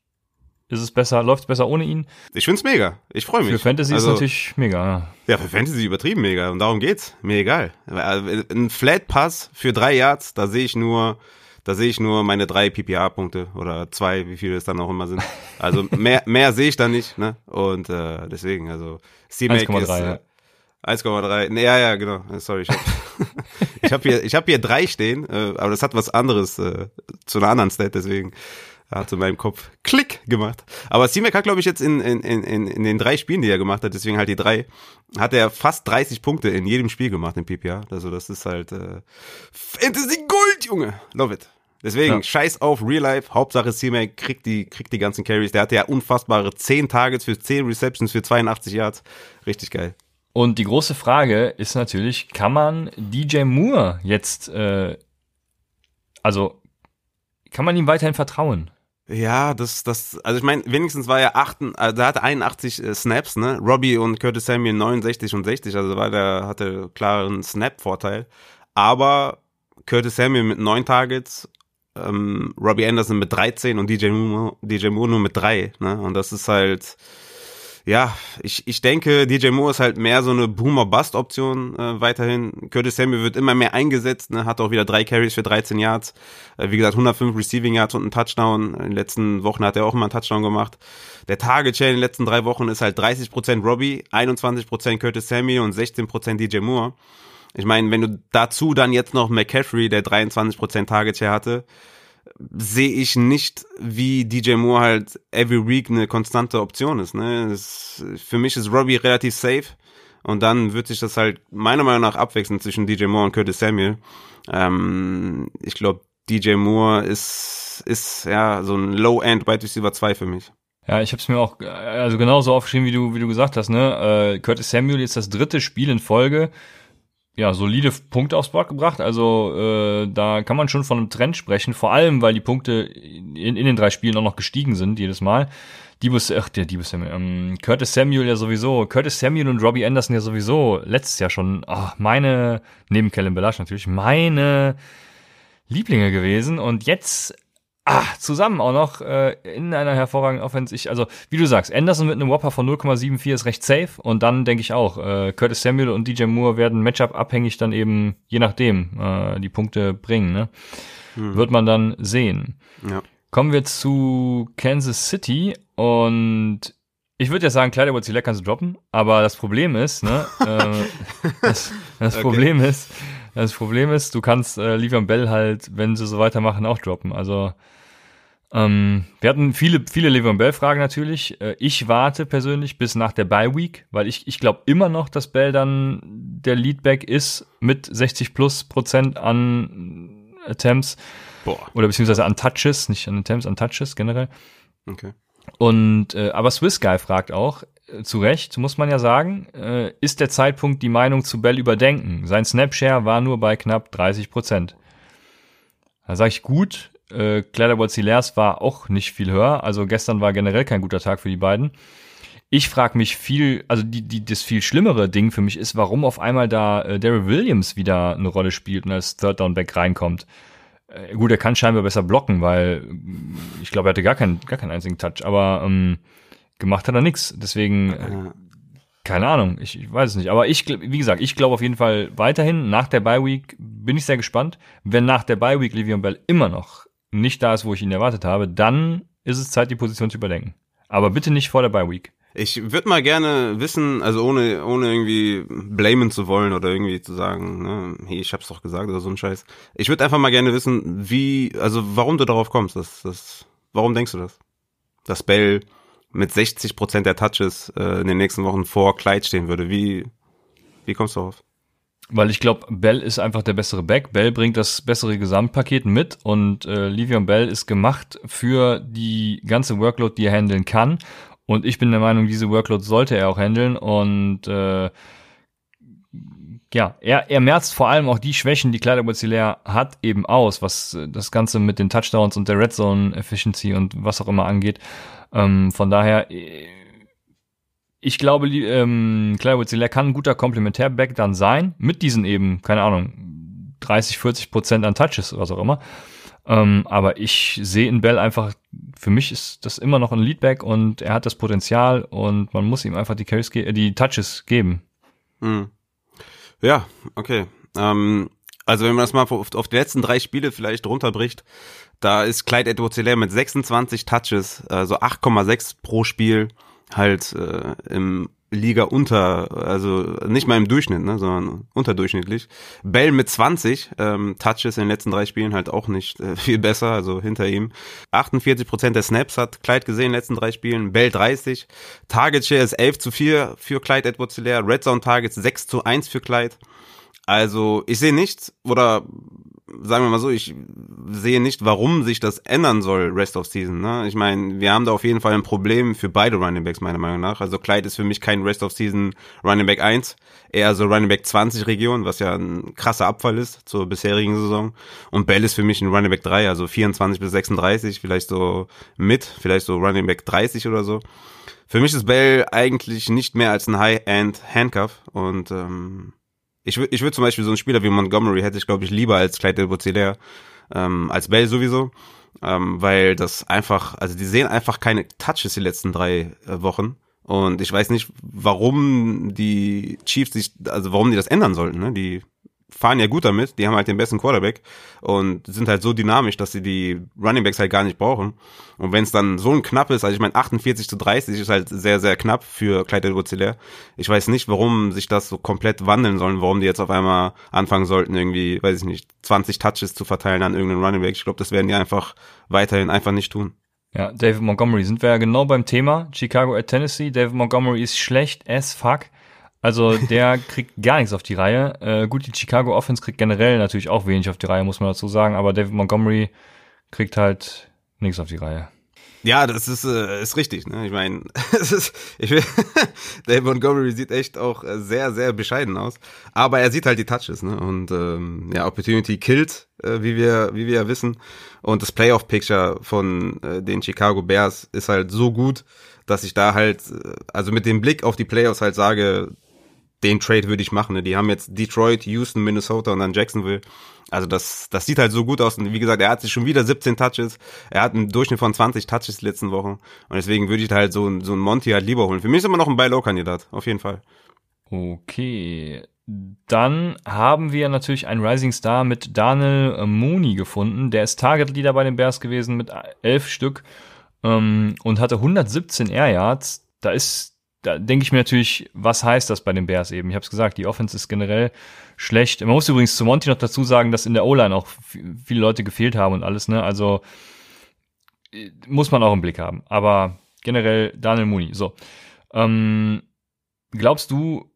[SPEAKER 2] ist es besser, läuft es besser ohne ihn.
[SPEAKER 3] Ich find's mega. Ich freue mich.
[SPEAKER 2] Für Fantasy
[SPEAKER 3] also,
[SPEAKER 2] ist natürlich mega. Ja.
[SPEAKER 3] ja, für Fantasy übertrieben mega. Und darum geht's. Mir egal. Ein Flat Pass für drei Yards, da sehe ich nur, da sehe ich nur meine drei PPA-Punkte oder zwei, wie viele es dann auch immer sind. Also mehr, mehr sehe ich da nicht, ne? Und äh, deswegen, also
[SPEAKER 2] C-Mac ist ja.
[SPEAKER 3] 1,3. Nee, ja, ja, genau. Sorry, ich habe ich hab hier, ich hab hier drei stehen, äh, aber das hat was anderes äh, zu einer anderen Stat, deswegen hat in meinem Kopf Klick gemacht. Aber C-Mac hat, glaube ich, jetzt in, in, in, in den drei Spielen, die er gemacht hat, deswegen halt die drei, hat er fast 30 Punkte in jedem Spiel gemacht im PPA. Also das ist halt äh, Fantasy Gold, Junge. Love it. Deswegen, ja. scheiß auf Real Life. Hauptsache C-Mac kriegt die, kriegt die ganzen Carries. Der hatte ja unfassbare 10 Targets für 10 Receptions für 82 Yards. Richtig geil.
[SPEAKER 2] Und die große Frage ist natürlich, kann man DJ Moore jetzt, äh, also kann man ihm weiterhin vertrauen?
[SPEAKER 3] Ja, das, das, also ich meine, wenigstens war er achten, also er hatte 81 äh, Snaps, ne? Robbie und Curtis Samuel 69 und 60, also war der, hatte klaren Snap-Vorteil. Aber Curtis Samuel mit neun Targets, ähm, Robbie Anderson mit 13 und DJ Moore, DJ Moore nur mit drei, ne? Und das ist halt, ja, ich, ich denke, DJ Moore ist halt mehr so eine Boomer-Bust-Option äh, weiterhin. Curtis Samuel wird immer mehr eingesetzt, ne, hat auch wieder drei Carries für 13 Yards. Äh, wie gesagt, 105 Receiving Yards und ein Touchdown. In den letzten Wochen hat er auch immer einen Touchdown gemacht. Der Target-Share in den letzten drei Wochen ist halt 30% Robbie, 21% Curtis Samuel und 16% DJ Moore. Ich meine, wenn du dazu dann jetzt noch McCaffrey, der 23% Target-Share hatte, sehe ich nicht, wie DJ Moore halt every week eine konstante Option ist. Ne? Das, für mich ist Robbie relativ safe und dann wird sich das halt meiner Meinung nach abwechseln zwischen DJ Moore und Curtis Samuel. Ähm, ich glaube, DJ Moore ist, ist ja so ein Low-End Wide Receiver 2 für mich.
[SPEAKER 2] Ja, ich habe es mir auch also genauso aufgeschrieben, wie du wie du gesagt hast. Ne, äh, Curtis Samuel ist das dritte Spiel in Folge ja, solide Punkte aufs Board gebracht. Also äh, da kann man schon von einem Trend sprechen, vor allem, weil die Punkte in, in den drei Spielen auch noch gestiegen sind jedes Mal. Diebus, ach, der Diebus Samuel, ähm, Curtis Samuel ja sowieso, Curtis Samuel und Robbie Anderson ja sowieso letztes Jahr schon, ach, meine, neben Kellen Belash natürlich, meine Lieblinge gewesen und jetzt Ah, zusammen auch noch äh, in einer hervorragenden Offense. Ich, also, wie du sagst, Anderson mit einem Whopper von 0,74 ist recht safe. Und dann denke ich auch, äh, Curtis Samuel und DJ Moore werden Matchup abhängig dann eben, je nachdem, äh, die Punkte bringen. Ne? Hm. Wird man dann sehen.
[SPEAKER 3] Ja.
[SPEAKER 2] Kommen wir zu Kansas City und ich würde ja sagen, Kleider wird sie kannst du droppen, aber das Problem ist, ne, äh, das, das okay. Problem ist, das Problem ist, du kannst äh, Livian Bell halt, wenn sie so weitermachen, auch droppen. Also ähm, wir hatten viele, viele Le'Veon Bell-Fragen natürlich. Äh, ich warte persönlich bis nach der Bye-Week, weil ich, ich glaube immer noch, dass Bell dann der Leadback ist mit 60 plus Prozent an Attempts. Boah. Oder beziehungsweise an Touches, nicht an Attempts, an Touches generell.
[SPEAKER 3] Okay.
[SPEAKER 2] Und äh, aber Swiss Guy fragt auch, äh, zu Recht, muss man ja sagen, äh, ist der Zeitpunkt, die Meinung zu Bell überdenken. Sein Snapshare war nur bei knapp 30 Prozent. Da sage ich gut, äh, Cladderbots Hilaires war auch nicht viel höher. Also gestern war generell kein guter Tag für die beiden. Ich frage mich viel, also die, die, das viel schlimmere Ding für mich ist, warum auf einmal da äh, Daryl Williams wieder eine Rolle spielt und als Third Down Back reinkommt. Äh, gut, er kann scheinbar besser blocken, weil äh, ich glaube, er hatte gar keinen, gar keinen einzigen Touch, aber ähm, gemacht hat er nichts. Deswegen, äh, keine Ahnung, ich, ich weiß es nicht. Aber ich, wie gesagt, ich glaube auf jeden Fall weiterhin, nach der Bye Week bin ich sehr gespannt. Wenn nach der Bye Week Livion Bell immer noch nicht da ist, wo ich ihn erwartet habe, dann ist es Zeit, die Position zu überdenken. Aber bitte nicht vor der Bye Week.
[SPEAKER 3] Ich würde mal gerne wissen, also ohne, ohne irgendwie blamen zu wollen oder irgendwie zu sagen, ne, hey, ich hab's doch gesagt oder so ein Scheiß. Ich würde einfach mal gerne wissen, wie, also warum du darauf kommst. Das, das, warum denkst du das? Dass Bell mit 60 Prozent der Touches äh, in den nächsten Wochen vor Clyde stehen würde. Wie, wie kommst du darauf?
[SPEAKER 2] Weil ich glaube, Bell ist einfach der bessere Back. Bell bringt das bessere Gesamtpaket mit und äh, Livion Bell ist gemacht für die ganze Workload, die er handeln kann. Und ich bin der Meinung, diese Workload sollte er auch handeln. Und äh, ja, er, er merzt vor allem auch die Schwächen, die Kleider hat, eben aus, was das Ganze mit den Touchdowns und der Red Zone Efficiency und was auch immer angeht. Ähm, von daher, äh, ich glaube, ähm, Clyde Ziller kann ein guter Komplementärback dann sein, mit diesen eben, keine Ahnung, 30, 40 Prozent an Touches was auch immer. Ähm, aber ich sehe in Bell einfach, für mich ist das immer noch ein Leadback und er hat das Potenzial und man muss ihm einfach die Carries, äh, die Touches geben.
[SPEAKER 3] Mhm. Ja, okay. Ähm, also wenn man das mal auf, auf die letzten drei Spiele vielleicht runterbricht, da ist Clyde edwards mit 26 Touches, also 8,6 pro Spiel, halt äh, im Liga unter, also nicht mal im Durchschnitt, ne, sondern unterdurchschnittlich. Bell mit 20 ähm, Touches in den letzten drei Spielen halt auch nicht äh, viel besser, also hinter ihm. 48 Prozent der Snaps hat Clyde gesehen in den letzten drei Spielen, Bell 30. Target Share ist 11 zu 4 für Clyde edwards Red Zone Targets 6 zu 1 für Clyde. Also ich sehe nichts oder sagen wir mal so, ich sehe nicht, warum sich das ändern soll, Rest of Season. Ne? Ich meine, wir haben da auf jeden Fall ein Problem für beide Running Backs, meiner Meinung nach. Also Clyde ist für mich kein Rest of Season Running Back 1, eher so Running Back 20 Region, was ja ein krasser Abfall ist zur bisherigen Saison. Und Bell ist für mich ein Running Back 3, also 24 bis 36, vielleicht so mit, vielleicht so Running Back 30 oder so. Für mich ist Bell eigentlich nicht mehr als ein High-End Handcuff und ähm, ich würde ich würd zum Beispiel so einen Spieler wie Montgomery hätte ich, glaube ich, lieber als Clyde Edwards ähm, als Bell sowieso, ähm, weil das einfach, also die sehen einfach keine Touches die letzten drei äh, Wochen. Und ich weiß nicht, warum die Chiefs sich, also warum die das ändern sollten. Ne? Die fahren ja gut damit, die haben halt den besten Quarterback und sind halt so dynamisch, dass sie die Running Backs halt gar nicht brauchen. Und wenn es dann so ein knapp ist, also ich meine 48 zu 30 ist halt sehr, sehr knapp für Clyde edwards Ich weiß nicht, warum sich das so komplett wandeln sollen, warum die jetzt auf einmal anfangen sollten, irgendwie, weiß ich nicht, 20 Touches zu verteilen an irgendeinen Running Back. Ich glaube, das werden die einfach weiterhin einfach nicht tun.
[SPEAKER 2] Ja, David Montgomery sind wir ja genau beim Thema. Chicago at Tennessee. David Montgomery ist schlecht as fuck. Also der kriegt gar nichts auf die Reihe. Äh, gut, die Chicago Offense kriegt generell natürlich auch wenig auf die Reihe, muss man dazu sagen, aber David Montgomery kriegt halt nichts auf die Reihe.
[SPEAKER 3] Ja, das ist, äh, ist richtig. Ne? Ich meine, David Montgomery sieht echt auch äh, sehr, sehr bescheiden aus. Aber er sieht halt die Touches. Ne? Und ähm, ja, Opportunity killt, äh, wie wir, wie wir ja wissen. Und das Playoff-Picture von äh, den Chicago Bears ist halt so gut, dass ich da halt, äh, also mit dem Blick auf die Playoffs halt sage, den Trade würde ich machen. Ne? Die haben jetzt Detroit, Houston, Minnesota und dann Jacksonville. Also das, das sieht halt so gut aus. Und wie gesagt, er hat sich schon wieder 17 Touches. Er hat einen Durchschnitt von 20 Touches die letzten Wochen. Und deswegen würde ich halt so, so einen Monty halt lieber holen. Für mich ist immer noch ein Buy-Low-Kandidat. Auf jeden Fall.
[SPEAKER 2] Okay. Dann haben wir natürlich einen Rising Star mit Daniel Mooney gefunden. Der ist Target Leader bei den Bears gewesen mit elf Stück ähm, und hatte 117 Air Yards. Da ist da denke ich mir natürlich, was heißt das bei den Bears eben? Ich habe es gesagt, die Offense ist generell schlecht. Man muss übrigens zu Monty noch dazu sagen, dass in der O-Line auch viele Leute gefehlt haben und alles, ne? Also äh, muss man auch im Blick haben. Aber generell Daniel Mooney. So. Ähm, glaubst du,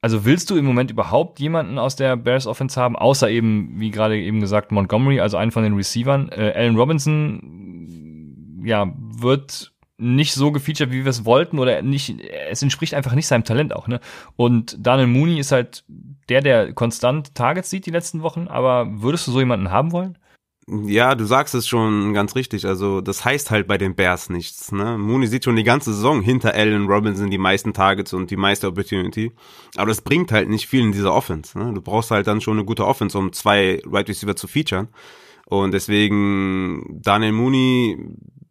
[SPEAKER 2] also willst du im Moment überhaupt jemanden aus der Bears Offense haben, außer eben, wie gerade eben gesagt, Montgomery, also einen von den Receivern? Äh, Allen Robinson, ja, wird nicht so gefeatured, wie wir es wollten, oder nicht, es entspricht einfach nicht seinem Talent auch, ne? Und Daniel Mooney ist halt der, der konstant Targets sieht die letzten Wochen, aber würdest du so jemanden haben wollen?
[SPEAKER 3] Ja, du sagst es schon ganz richtig. Also, das heißt halt bei den Bears nichts. Ne? Mooney sieht schon die ganze Saison hinter Allen Robinson die meisten Targets und die meiste Opportunity. Aber das bringt halt nicht viel in dieser Offense. Ne? Du brauchst halt dann schon eine gute Offense, um zwei Right Receiver zu featuren. Und deswegen Daniel Mooney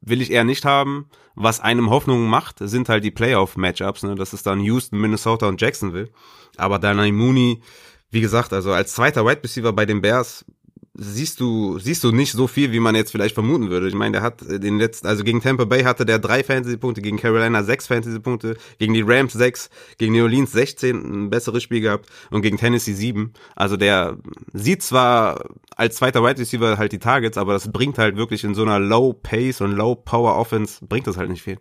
[SPEAKER 3] will ich eher nicht haben. Was einem Hoffnung macht, sind halt die Playoff-Matchups. Ne? Das ist dann Houston, Minnesota und Jacksonville. Aber Daniel Mooney, wie gesagt, also als zweiter Wide Receiver bei den Bears siehst du, siehst du nicht so viel, wie man jetzt vielleicht vermuten würde. Ich meine, der hat den letzten, also gegen Tampa Bay hatte der drei Fantasy-Punkte, gegen Carolina sechs Fantasy-Punkte, gegen die Rams sechs, gegen New Orleans 16 ein besseres Spiel gehabt und gegen Tennessee sieben. Also der sieht zwar als zweiter Wide Receiver halt die Targets, aber das bringt halt wirklich in so einer Low Pace und Low Power Offense bringt das halt nicht viel.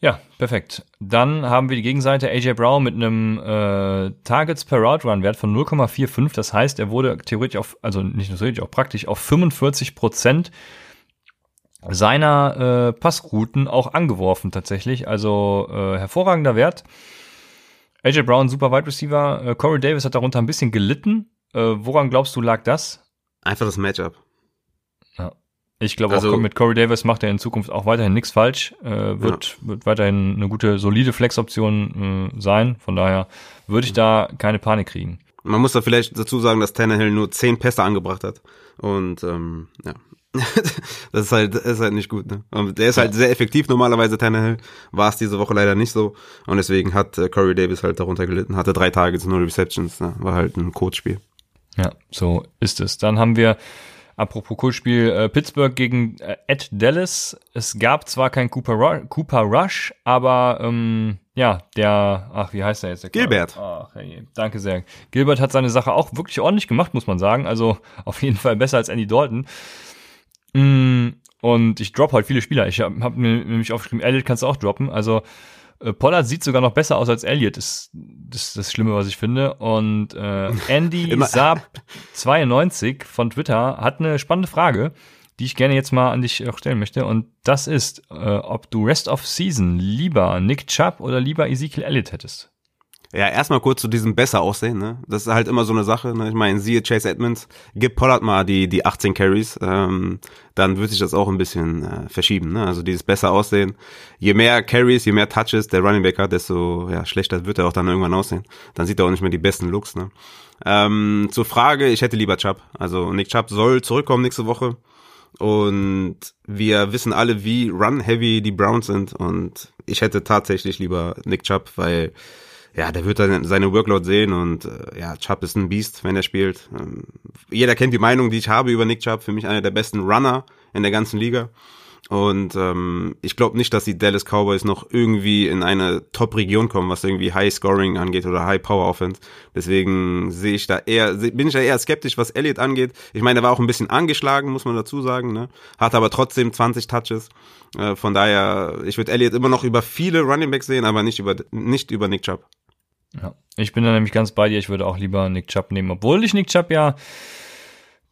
[SPEAKER 2] Ja, perfekt. Dann haben wir die Gegenseite AJ Brown mit einem äh, Targets per Route Run Wert von 0,45. Das heißt, er wurde theoretisch auf, also nicht nur theoretisch, auch praktisch auf 45 Prozent seiner äh, Passrouten auch angeworfen tatsächlich. Also äh, hervorragender Wert. AJ Brown, super Wide Receiver. Äh, Corey Davis hat darunter ein bisschen gelitten. Äh, woran glaubst du lag das?
[SPEAKER 3] Einfach das Matchup.
[SPEAKER 2] Ich glaube also, auch mit Corey Davis macht er in Zukunft auch weiterhin nichts falsch, äh, wird, ja. wird weiterhin eine gute, solide Flex-Option äh, sein. Von daher würde ich da keine Panik kriegen.
[SPEAKER 3] Man muss da vielleicht dazu sagen, dass Tannehill nur zehn Pässe angebracht hat. Und ähm, ja, das ist halt, ist halt nicht gut. Ne? Und der ist halt sehr effektiv normalerweise, Tannehill. War es diese Woche leider nicht so. Und deswegen hat äh, Corey Davis halt darunter gelitten. Hatte drei Targets, null Receptions. Ne? War halt ein Codespiel.
[SPEAKER 2] Ja, so ist es. Dann haben wir Apropos Coolspiel, äh, Pittsburgh gegen äh, Ed Dallas. Es gab zwar kein Cooper, Ru Cooper Rush, aber ähm, ja, der, ach, wie heißt der jetzt? Der
[SPEAKER 3] Gilbert.
[SPEAKER 2] Ach, hey, danke sehr. Gilbert hat seine Sache auch wirklich ordentlich gemacht, muss man sagen. Also auf jeden Fall besser als Andy Dalton. Mm, und ich drop halt viele Spieler. Ich habe hab mir nämlich aufgeschrieben, Elliot kannst du auch droppen. Also Pollard sieht sogar noch besser aus als Elliot. Das, das ist das Schlimme, was ich finde. Und äh, Andy Saab 92 von Twitter hat eine spannende Frage, die ich gerne jetzt mal an dich auch stellen möchte. Und das ist, äh, ob du Rest of Season lieber Nick Chubb oder lieber Ezekiel Elliott hättest.
[SPEAKER 3] Ja, erstmal kurz zu diesem besser aussehen, ne? Das ist halt immer so eine Sache, ne? Ich meine, siehe Chase Edmonds, gib Pollard mal die, die 18 Carries, ähm, dann wird sich das auch ein bisschen äh, verschieben, ne? Also dieses besser aussehen. Je mehr Carries, je mehr Touches der Running Back hat, desto ja, schlechter wird er auch dann irgendwann aussehen. Dann sieht er auch nicht mehr die besten Looks, ne? Ähm, zur Frage, ich hätte lieber Chubb. Also Nick Chubb soll zurückkommen nächste Woche. Und wir wissen alle, wie run-heavy die Browns sind. Und ich hätte tatsächlich lieber Nick Chubb, weil ja, der wird dann seine Workload sehen und äh, ja, Chubb ist ein Beast, wenn er spielt. Ähm, jeder kennt die Meinung, die ich habe über Nick Chubb, für mich einer der besten Runner in der ganzen Liga. Und ähm, ich glaube nicht, dass die Dallas Cowboys noch irgendwie in eine Top-Region kommen, was irgendwie High-Scoring angeht oder High-Power-Offense. Deswegen sehe ich da eher, bin ich da eher skeptisch, was Elliott angeht. Ich meine, er war auch ein bisschen angeschlagen, muss man dazu sagen, ne? Hat aber trotzdem 20 Touches. Äh, von daher, ich würde Elliott immer noch über viele Running Backs sehen, aber nicht über nicht über Nick Chubb.
[SPEAKER 2] Ja, ich bin da nämlich ganz bei dir. Ich würde auch lieber Nick Chubb nehmen, obwohl ich Nick Chubb ja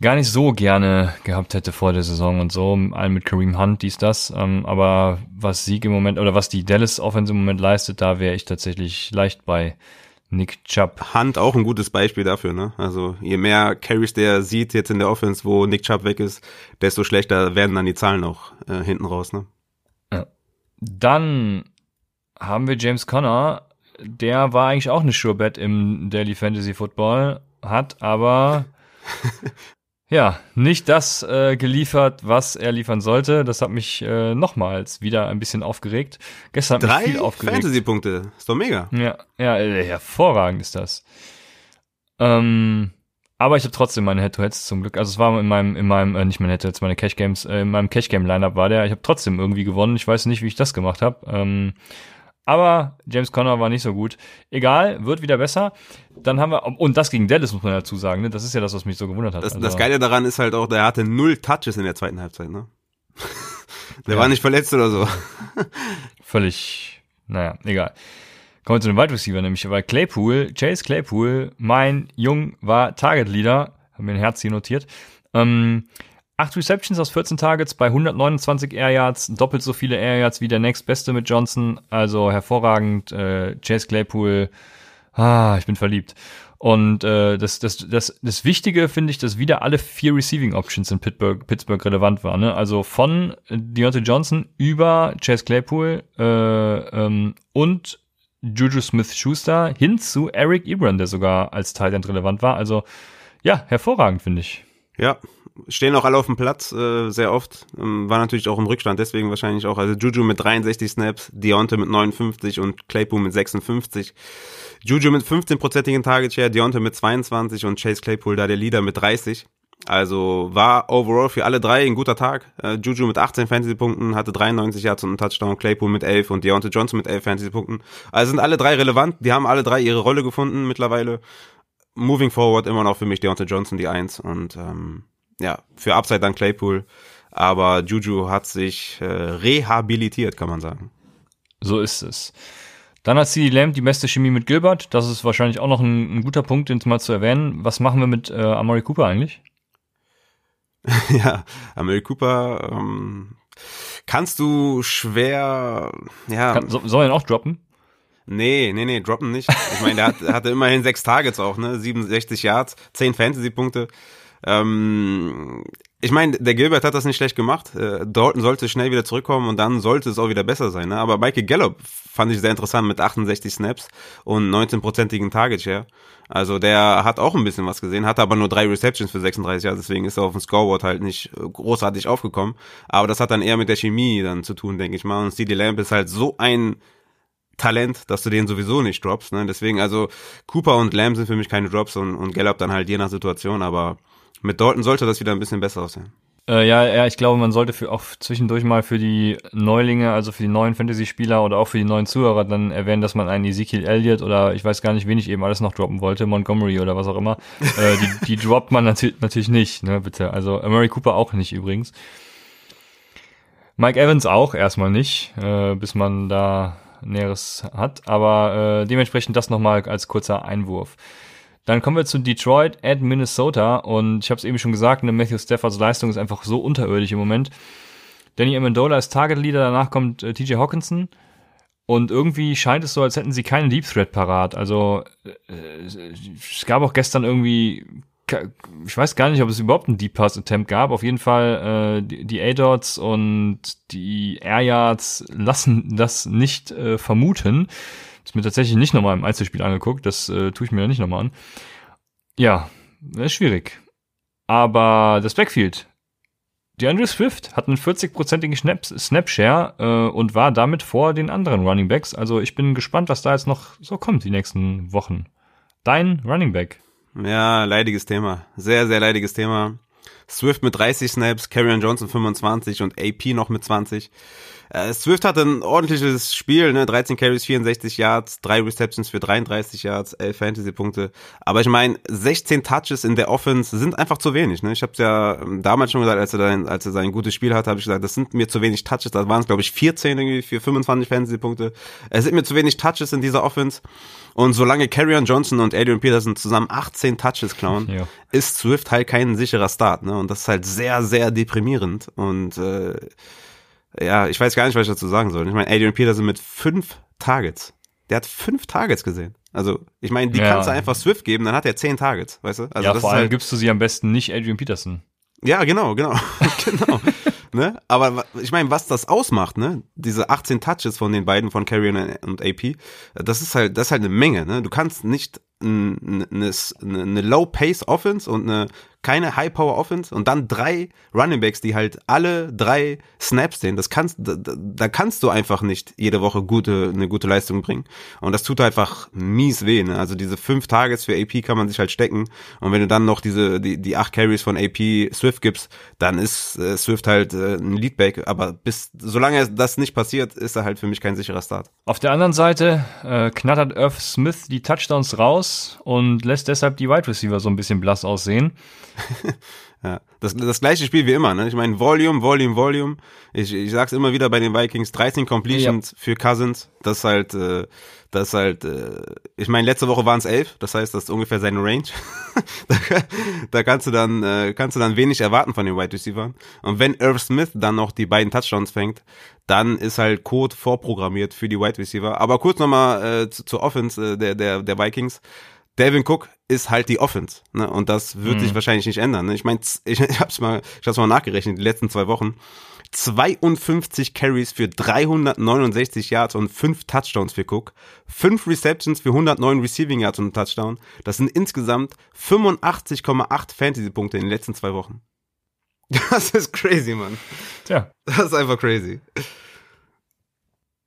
[SPEAKER 2] gar nicht so gerne gehabt hätte vor der Saison und so, allen mit Kareem Hunt, dies, das. Ähm, aber was Sieg im Moment oder was die Dallas Offense im Moment leistet, da wäre ich tatsächlich leicht bei Nick Chubb.
[SPEAKER 3] Hunt auch ein gutes Beispiel dafür, ne? Also je mehr Carries der sieht jetzt in der Offense, wo Nick Chubb weg ist, desto schlechter werden dann die Zahlen auch äh, hinten raus, ne?
[SPEAKER 2] Ja. Dann haben wir James Conner der war eigentlich auch eine Sure Bet im Daily Fantasy Football, hat aber ja nicht das äh, geliefert, was er liefern sollte. Das hat mich äh, nochmals wieder ein bisschen aufgeregt. Gestern hat
[SPEAKER 3] Drei
[SPEAKER 2] mich viel aufgeregt.
[SPEAKER 3] Fantasy-Punkte, ist doch mega.
[SPEAKER 2] Ja, ja, äh, hervorragend ist das. Ähm, aber ich habe trotzdem meine Head-to-Heads zum Glück. Also es war in meinem, in meinem, äh, nicht meine Head-to-Heads, meine Cash-Games, äh, in meinem Cash-Game-Lineup war der. Ich habe trotzdem irgendwie gewonnen. Ich weiß nicht, wie ich das gemacht habe. Ähm, aber James Conner war nicht so gut. Egal, wird wieder besser. Dann haben wir, und das gegen Dallas muss man dazu sagen, ne? Das ist ja das, was mich so gewundert hat.
[SPEAKER 3] Das, also, das Geile daran ist halt auch, der hatte null Touches in der zweiten Halbzeit, ne? der ja. war nicht verletzt oder so.
[SPEAKER 2] Völlig, naja, egal. Kommen wir zu den Wide Receiver, nämlich, weil Claypool, Chase Claypool, mein Jung war Target Leader, haben mir ein Herz hier notiert. Ähm, 8 Receptions aus 14 Targets bei 129 Air Yards, doppelt so viele Air Yards wie der nächstbeste mit Johnson. Also hervorragend. Äh, Chase Claypool, ah, ich bin verliebt. Und äh, das, das, das, das Wichtige finde ich, dass wieder alle vier Receiving Options in Pittsburgh, Pittsburgh relevant waren. Ne? Also von Deontay Johnson über Chase Claypool äh, ähm, und Juju Smith-Schuster hin zu Eric Ebron, der sogar als Tight End relevant war. Also ja, hervorragend finde ich.
[SPEAKER 3] Ja, stehen auch alle auf dem Platz, äh, sehr oft. Ähm, war natürlich auch im Rückstand, deswegen wahrscheinlich auch. Also Juju mit 63 Snaps, Deontay mit 59 und Claypool mit 56. Juju mit 15-prozentigen Target Share, Deontay mit 22 und Chase Claypool da der Leader mit 30. Also war overall für alle drei ein guter Tag. Äh, Juju mit 18 Fantasy-Punkten, hatte 93 Yards und einen Touchdown, Claypool mit 11 und Deontay Johnson mit 11 Fantasy-Punkten. Also sind alle drei relevant, die haben alle drei ihre Rolle gefunden mittlerweile. Moving forward immer noch für mich Deontay Johnson die Eins und ähm, ja, für Upside dann Claypool. Aber Juju hat sich äh, rehabilitiert, kann man sagen.
[SPEAKER 2] So ist es. Dann hat CD Lamb die beste Chemie mit Gilbert. Das ist wahrscheinlich auch noch ein, ein guter Punkt, den mal zu erwähnen. Was machen wir mit äh, Amari Cooper eigentlich?
[SPEAKER 3] ja, Amari Cooper ähm, kannst du schwer, ja. Kann,
[SPEAKER 2] so, soll er auch droppen?
[SPEAKER 3] Nee, nee, nee, droppen nicht. Ich meine, der hat, hatte immerhin sechs Targets auch, ne? 67 Yards, 10 Fantasy-Punkte. Ähm, ich meine, der Gilbert hat das nicht schlecht gemacht. Äh, Dalton sollte schnell wieder zurückkommen und dann sollte es auch wieder besser sein. Ne? Aber Michael Gallup fand ich sehr interessant mit 68 Snaps und 19-prozentigen Target Share. Also der hat auch ein bisschen was gesehen, hat aber nur drei Receptions für 36 Jahre, deswegen ist er auf dem Scoreboard halt nicht äh, großartig aufgekommen. Aber das hat dann eher mit der Chemie dann zu tun, denke ich mal. Und CD Lamb ist halt so ein Talent, dass du den sowieso nicht droppst. Ne? Deswegen, also Cooper und Lamb sind für mich keine Drops und, und Gallup dann halt je nach Situation, aber mit Dalton sollte das wieder ein bisschen besser aussehen.
[SPEAKER 2] Äh, ja, ja, ich glaube, man sollte für auch zwischendurch mal für die Neulinge, also für die neuen Fantasy-Spieler oder auch für die neuen Zuhörer dann erwähnen, dass man einen Ezekiel Elliott oder ich weiß gar nicht, wen ich eben alles noch droppen wollte, Montgomery oder was auch immer, äh, die, die droppt man natürlich, natürlich nicht, ne, bitte. Also Murray Cooper auch nicht übrigens. Mike Evans auch erstmal nicht, äh, bis man da Näheres hat, aber äh, dementsprechend das nochmal als kurzer Einwurf. Dann kommen wir zu Detroit at Minnesota und ich habe es eben schon gesagt, ne, Matthew Staffords Leistung ist einfach so unterirdisch im Moment. Danny Amendola ist Target Leader, danach kommt äh, TJ Hawkinson und irgendwie scheint es so, als hätten sie keinen Deep Threat parat. Also äh, es gab auch gestern irgendwie ich weiß gar nicht, ob es überhaupt einen Deep Pass Attempt gab. Auf jeden Fall äh, die, die A-Dots und die Air Yards lassen das nicht äh, vermuten. Ist mir tatsächlich nicht nochmal im Einzelspiel angeguckt. Das äh, tue ich mir nicht nochmal an. Ja, ist schwierig. Aber das Backfield. Die Andrew Swift hat einen 40-prozentigen Snap-Share äh, und war damit vor den anderen Running Backs. Also ich bin gespannt, was da jetzt noch so kommt die nächsten Wochen. Dein Running Back.
[SPEAKER 3] Ja, leidiges Thema. Sehr, sehr leidiges Thema. Swift mit 30 Snaps, Carrion Johnson 25 und AP noch mit 20. Äh, Swift hatte ein ordentliches Spiel, ne? 13 Carries, 64 Yards, 3 Receptions für 33 Yards, 11 Fantasy-Punkte. Aber ich meine, 16 Touches in der Offense sind einfach zu wenig. Ne? Ich habe es ja ähm, damals schon gesagt, als er, dann, als er sein gutes Spiel hatte, habe ich gesagt, das sind mir zu wenig Touches. Da waren es, glaube ich, 14 irgendwie für 25 Fantasy-Punkte. Es sind mir zu wenig Touches in dieser Offense. Und solange Carrion Johnson und Adrian Peterson zusammen 18 Touches klauen, ja. ist Swift halt kein sicherer Start. Ne? Und das ist halt sehr, sehr deprimierend. Und äh, ja, ich weiß gar nicht, was ich dazu sagen soll. Ich meine, Adrian Peterson mit fünf Targets. Der hat fünf Targets gesehen. Also, ich meine, die ja. kannst du einfach Swift geben, dann hat er zehn Targets, weißt du? Also
[SPEAKER 2] ja, vor allem halt, gibst du sie am besten nicht Adrian Peterson.
[SPEAKER 3] Ja, genau, genau. genau. ne? Aber ich meine, was das ausmacht, ne? Diese 18 Touches von den beiden, von Carrion und AP, das ist halt, das ist halt eine Menge, ne? Du kannst nicht eine, eine Low-Pace-Offense und eine keine High-Power-Offense und dann drei Running Backs, die halt alle drei Snaps sehen. Das kannst, da, da kannst du einfach nicht jede Woche gute, eine gute Leistung bringen. Und das tut einfach mies weh. Ne? Also diese fünf Targets für AP kann man sich halt stecken. Und wenn du dann noch diese, die, die acht Carries von AP Swift gibst, dann ist äh, Swift halt äh, ein Leadback. Aber bis, solange das nicht passiert, ist er halt für mich kein sicherer Start.
[SPEAKER 2] Auf der anderen Seite äh, knattert Irv Smith die Touchdowns raus und lässt deshalb die Wide Receiver so ein bisschen blass aussehen.
[SPEAKER 3] ja, das, das gleiche Spiel wie immer. Ne? Ich meine, Volume, Volume, Volume. Ich, ich sag's immer wieder bei den Vikings, 13 Completions ja. für Cousins. Das ist halt, äh, das ist halt, äh, ich meine, letzte Woche waren es 11, das heißt, das ist ungefähr seine Range. da, da, kannst du dann, äh, kannst du dann wenig erwarten von den Wide Receivers. Und wenn Irv Smith dann noch die beiden Touchdowns fängt, dann ist halt Code vorprogrammiert für die Wide Receiver. Aber kurz nochmal äh, zu, zur Offense äh, der, der, der Vikings. Devin Cook ist halt die Offense, ne? Und das wird mhm. sich wahrscheinlich nicht ändern. Ne? Ich meine, ich, ich hab's mal, ich hab's mal nachgerechnet, die letzten zwei Wochen. 52 Carries für 369 Yards und 5 Touchdowns für Cook, 5 Receptions für 109 Receiving Yards und Touchdown. Das sind insgesamt 85,8 Fantasy-Punkte in den letzten zwei Wochen. Das ist crazy, Mann. Tja. Das ist einfach crazy.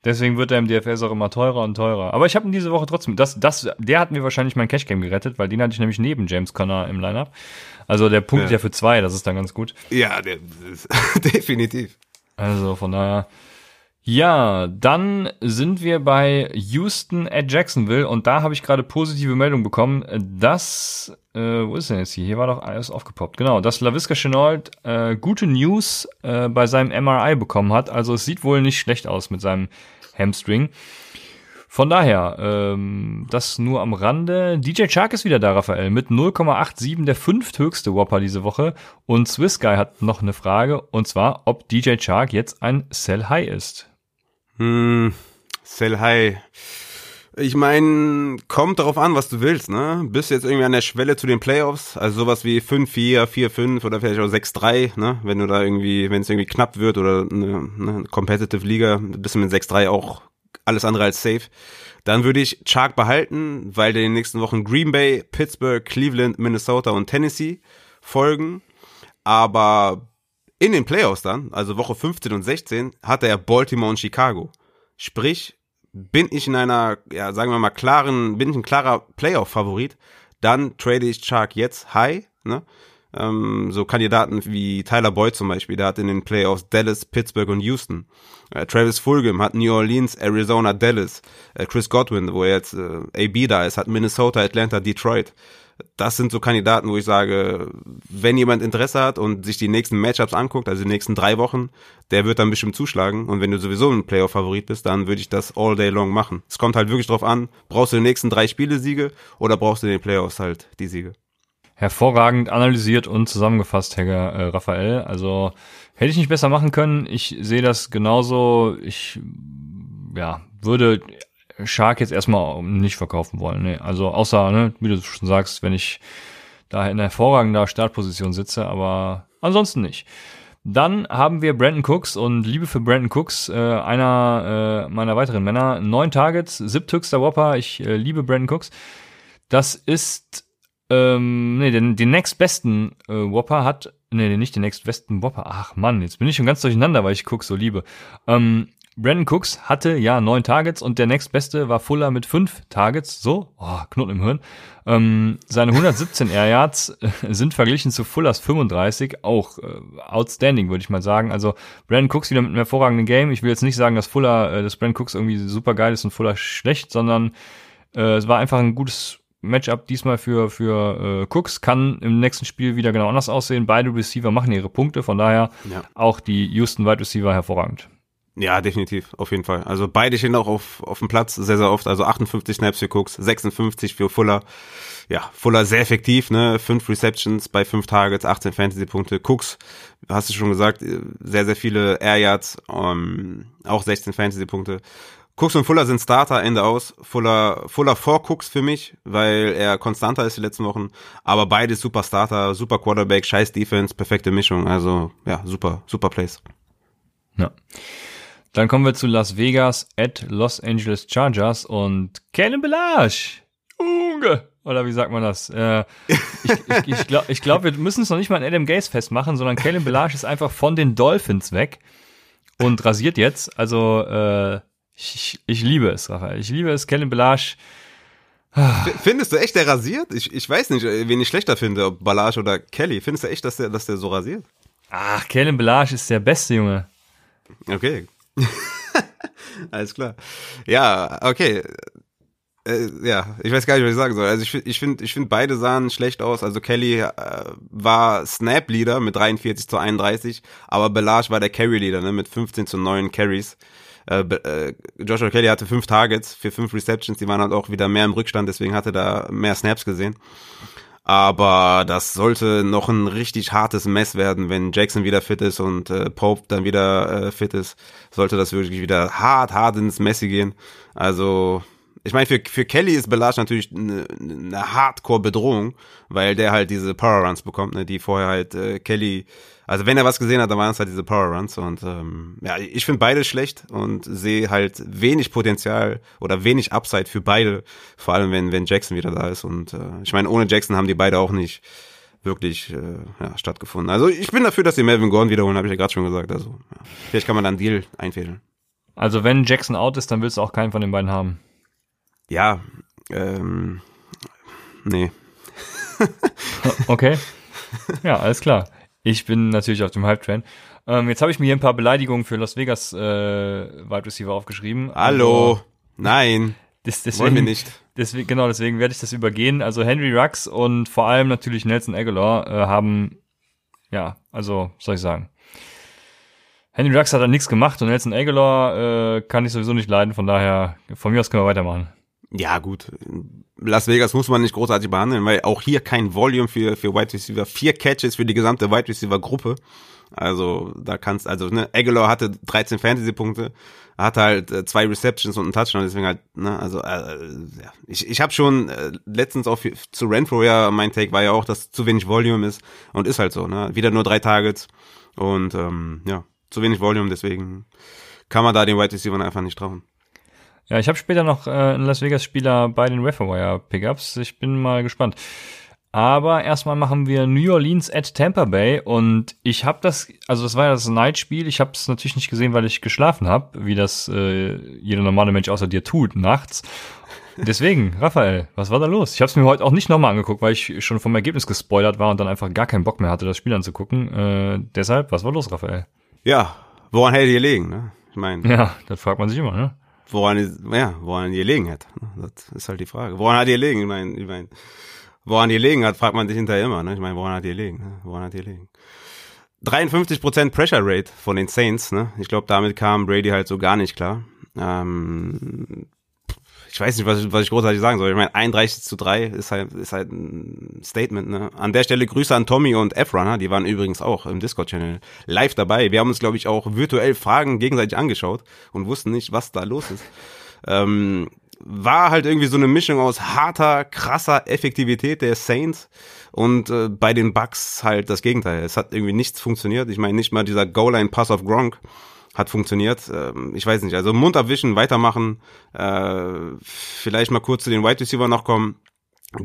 [SPEAKER 2] Deswegen wird er im DFS auch immer teurer und teurer. Aber ich habe ihn diese Woche trotzdem, das, das, der hat mir wahrscheinlich mein Cash Game gerettet, weil den hatte ich nämlich neben James Conner im Lineup. Also der Punkt ja, ja für zwei, das ist dann ganz gut.
[SPEAKER 3] Ja, der, definitiv.
[SPEAKER 2] Also von daher. Ja, dann sind wir bei Houston at Jacksonville und da habe ich gerade positive Meldung bekommen, dass, äh, wo ist denn jetzt hier? Hier war doch alles aufgepoppt. Genau, dass LaVisca Chenault äh, gute News äh, bei seinem MRI bekommen hat. Also es sieht wohl nicht schlecht aus mit seinem Hamstring. Von daher, ähm, das nur am Rande. DJ Chark ist wieder da, Raphael, mit 0,87 der fünfthöchste Whopper diese Woche. Und Swiss Guy hat noch eine Frage, und zwar, ob DJ Chark jetzt ein Sell High ist.
[SPEAKER 3] Hm, Sell High. Ich meine, kommt darauf an, was du willst, ne? Bist jetzt irgendwie an der Schwelle zu den Playoffs, also sowas wie 5-4, 4-5 oder vielleicht auch 6-3, ne? Wenn du da irgendwie, wenn es irgendwie knapp wird oder eine, eine Competitive Liga, bist du mit 6-3 auch alles andere als safe. Dann würde ich Chark behalten, weil in den nächsten Wochen Green Bay, Pittsburgh, Cleveland, Minnesota und Tennessee folgen. Aber in den Playoffs dann, also Woche 15 und 16, hatte er Baltimore und Chicago. Sprich, bin ich in einer, ja, sagen wir mal, klaren, bin ich ein klarer Playoff-Favorit, dann trade ich Chark jetzt high, ne? Ähm, so Kandidaten wie Tyler Boyd zum Beispiel, der hat in den Playoffs Dallas, Pittsburgh und Houston. Äh, Travis Fulgham hat New Orleans, Arizona, Dallas. Äh, Chris Godwin, wo jetzt äh, AB da ist, hat Minnesota, Atlanta, Detroit das sind so Kandidaten, wo ich sage, wenn jemand Interesse hat und sich die nächsten Matchups anguckt, also die nächsten drei Wochen, der wird dann bestimmt zuschlagen. Und wenn du sowieso ein Playoff-Favorit bist, dann würde ich das all day long machen. Es kommt halt wirklich drauf an, brauchst du die nächsten drei Spiele Siege oder brauchst du in den Playoffs halt die Siege?
[SPEAKER 2] Hervorragend analysiert und zusammengefasst, Herr äh, Raphael. Also hätte ich nicht besser machen können. Ich sehe das genauso. Ich ja, würde Shark jetzt erstmal nicht verkaufen wollen. Nee. Also außer, ne, wie du schon sagst, wenn ich da in hervorragender Startposition sitze, aber ansonsten nicht. Dann haben wir Brandon Cooks und Liebe für Brandon Cooks, äh, einer äh, meiner weiteren Männer. Neun Targets, siebthöchster Whopper. Ich äh, liebe Brandon Cooks. Das ist, ähm, nee, den, den nächstbesten äh, Whopper hat, nee, nicht den nächstbesten Whopper. Ach Mann, jetzt bin ich schon ganz durcheinander, weil ich Cooks so liebe. Ähm, Brandon Cooks hatte ja neun Targets und der nächstbeste war Fuller mit fünf Targets. So, oh, Knoten im Hirn. Ähm, seine 117 Air Yards äh, sind verglichen zu Fullers 35 auch äh, outstanding, würde ich mal sagen. Also Brandon Cooks wieder mit einem hervorragenden Game. Ich will jetzt nicht sagen, dass Fuller, äh, dass Brandon Cooks irgendwie super geil ist und Fuller schlecht, sondern äh, es war einfach ein gutes Matchup diesmal für, für äh, Cooks. Kann im nächsten Spiel wieder genau anders aussehen. Beide Receiver machen ihre Punkte, von daher ja. auch die Houston Wide Receiver hervorragend.
[SPEAKER 3] Ja, definitiv, auf jeden Fall. Also beide stehen auch auf, auf dem Platz sehr, sehr oft. Also 58 Snaps für Cooks, 56 für Fuller. Ja, Fuller sehr effektiv, ne? Fünf Receptions bei fünf Targets, 18 Fantasy-Punkte. Cooks, hast du schon gesagt, sehr, sehr viele Air Yards, um, auch 16 Fantasy-Punkte. Cooks und Fuller sind Starter, Ende aus. Fuller, Fuller vor Cooks für mich, weil er konstanter ist die letzten Wochen. Aber beide super Starter, super Quarterback, scheiß Defense, perfekte Mischung. Also, ja, super, super Plays.
[SPEAKER 2] Ja. Dann kommen wir zu Las Vegas at Los Angeles Chargers und Kellen Belage. Junge. Oder wie sagt man das? Äh, ich ich, ich glaube, glaub, wir müssen es noch nicht mal an Adam Gaze festmachen, sondern Kellen Belage ist einfach von den Dolphins weg und rasiert jetzt. Also äh, ich, ich liebe es, Raphael. Ich liebe es, Kellen Belage.
[SPEAKER 3] Findest du echt, der rasiert? Ich, ich weiß nicht, wen ich schlechter finde, ob Balage oder Kelly. Findest du echt, dass der, dass der so rasiert?
[SPEAKER 2] Ach, Kellen Belage ist der beste Junge.
[SPEAKER 3] Okay, Alles klar. Ja, okay. Äh, ja, ich weiß gar nicht, was ich sagen soll. Also ich ich finde, ich finde beide sahen schlecht aus. Also Kelly äh, war Snap Leader mit 43 zu 31, aber Belage war der Carry Leader ne, mit 15 zu 9 Carries. Äh, äh, Joshua Kelly hatte fünf Targets für fünf Receptions, die waren halt auch wieder mehr im Rückstand, deswegen hatte da mehr Snaps gesehen. Aber das sollte noch ein richtig hartes Mess werden, wenn Jackson wieder fit ist und äh, Pope dann wieder äh, fit ist. Sollte das wirklich wieder hart, hart ins Messi gehen. Also, ich meine, für, für Kelly ist Belage natürlich eine, eine Hardcore-Bedrohung, weil der halt diese Power Runs bekommt, ne, die vorher halt äh, Kelly also wenn er was gesehen hat, dann waren es halt diese Power Runs und ähm, ja, ich finde beide schlecht und sehe halt wenig Potenzial oder wenig Upside für beide, vor allem wenn wenn Jackson wieder da ist und äh, ich meine, ohne Jackson haben die beide auch nicht wirklich äh, ja, stattgefunden. Also ich bin dafür, dass sie Melvin Gordon wiederholen, habe ich ja gerade schon gesagt. Also ja. vielleicht kann man dann einen Deal einfädeln.
[SPEAKER 2] Also wenn Jackson out ist, dann willst du auch keinen von den beiden haben.
[SPEAKER 3] Ja, ähm, nee.
[SPEAKER 2] okay. Ja, alles klar. Ich bin natürlich auf dem Hype-Train. Ähm, jetzt habe ich mir hier ein paar Beleidigungen für Las Vegas äh, Wide Receiver aufgeschrieben.
[SPEAKER 3] Hallo. Also, Nein.
[SPEAKER 2] Das, deswegen, Wollen wir nicht. Deswegen, genau, deswegen werde ich das übergehen. Also Henry Rux und vor allem natürlich Nelson Aguilar äh, haben, ja, also, soll ich sagen. Henry Rux hat da nichts gemacht und Nelson Aguilar äh, kann ich sowieso nicht leiden, von daher, von mir aus können wir weitermachen.
[SPEAKER 3] Ja, gut. Las Vegas muss man nicht großartig behandeln, weil auch hier kein Volume für, für Wide Receiver. Vier Catches für die gesamte Wide Receiver Gruppe. Also da kannst, also ne, Aguilar hatte 13 Fantasy-Punkte, hatte halt äh, zwei Receptions und einen Touchdown, deswegen halt, ne, also äh, ja. ich, ich habe schon äh, letztens auch zu Renfro ja, mein Take war ja auch, dass zu wenig Volume ist und ist halt so, ne, wieder nur drei Targets und ähm, ja, zu wenig Volume, deswegen kann man da den Wide Receiver einfach nicht trauen.
[SPEAKER 2] Ja, ich habe später noch äh, einen Las Vegas Spieler bei den Wire Pickups. Ich bin mal gespannt. Aber erstmal machen wir New Orleans at Tampa Bay und ich habe das, also das war ja das Night-Spiel. Ich habe es natürlich nicht gesehen, weil ich geschlafen habe, wie das äh, jeder normale Mensch außer dir tut nachts. Deswegen, Raphael, was war da los? Ich habe es mir heute auch nicht nochmal angeguckt, weil ich schon vom Ergebnis gespoilert war und dann einfach gar keinen Bock mehr hatte, das Spiel anzugucken. Äh, deshalb, was war los, Raphael?
[SPEAKER 3] Ja, woran hätte ihr gelegen? Ne? Ich meine.
[SPEAKER 2] Ja, das fragt man sich immer, ne?
[SPEAKER 3] Woran, ja, woran ihr gelegen. Ne? Das ist halt die Frage. Woran hat ihr gelegen? Ich meine, ich meine woran die liegen hat, fragt man sich hinterher immer. Ne? Ich meine, woran hat die? Ne? Woran hat die liegen? 53% Pressure Rate von den Saints. Ne? Ich glaube, damit kam Brady halt so gar nicht klar. Ähm, ich weiß nicht, was ich, was ich großartig sagen soll. Ich meine, 31 zu 3 ist halt, ist halt ein Statement. Ne? An der Stelle Grüße an Tommy und F-Runner, die waren übrigens auch im Discord-Channel live dabei. Wir haben uns, glaube ich, auch virtuell Fragen gegenseitig angeschaut und wussten nicht, was da los ist. Ähm, war halt irgendwie so eine Mischung aus harter, krasser Effektivität der Saints und äh, bei den Bucks halt das Gegenteil. Es hat irgendwie nichts funktioniert. Ich meine, nicht mal dieser Goal-Line-Pass auf Gronk hat funktioniert. Ähm, ich weiß nicht. Also Mund abwischen, weitermachen. Äh, vielleicht mal kurz zu den Wide Receiver noch kommen.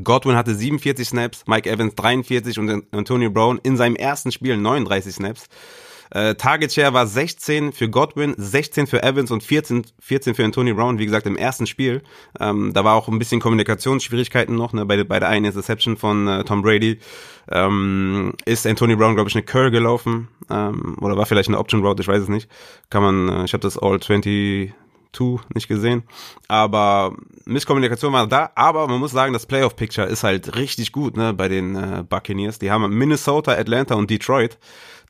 [SPEAKER 3] Godwin hatte 47 Snaps, Mike Evans 43 und Antonio Brown in seinem ersten Spiel 39 Snaps. Äh, Target Share war 16 für Godwin, 16 für Evans und 14, 14 für Anthony Brown, wie gesagt, im ersten Spiel. Ähm, da war auch ein bisschen Kommunikationsschwierigkeiten noch, ne, bei, bei der einen Interception von äh, Tom Brady. Ähm, ist Anthony Brown, glaube ich, eine Curl gelaufen. Ähm, oder war vielleicht eine Option Route, ich weiß es nicht. Kann man, äh, ich habe das All 20 nicht gesehen. Aber Misskommunikation war da. Aber man muss sagen, das Playoff Picture ist halt richtig gut ne, bei den äh, Buccaneers. Die haben Minnesota, Atlanta und Detroit.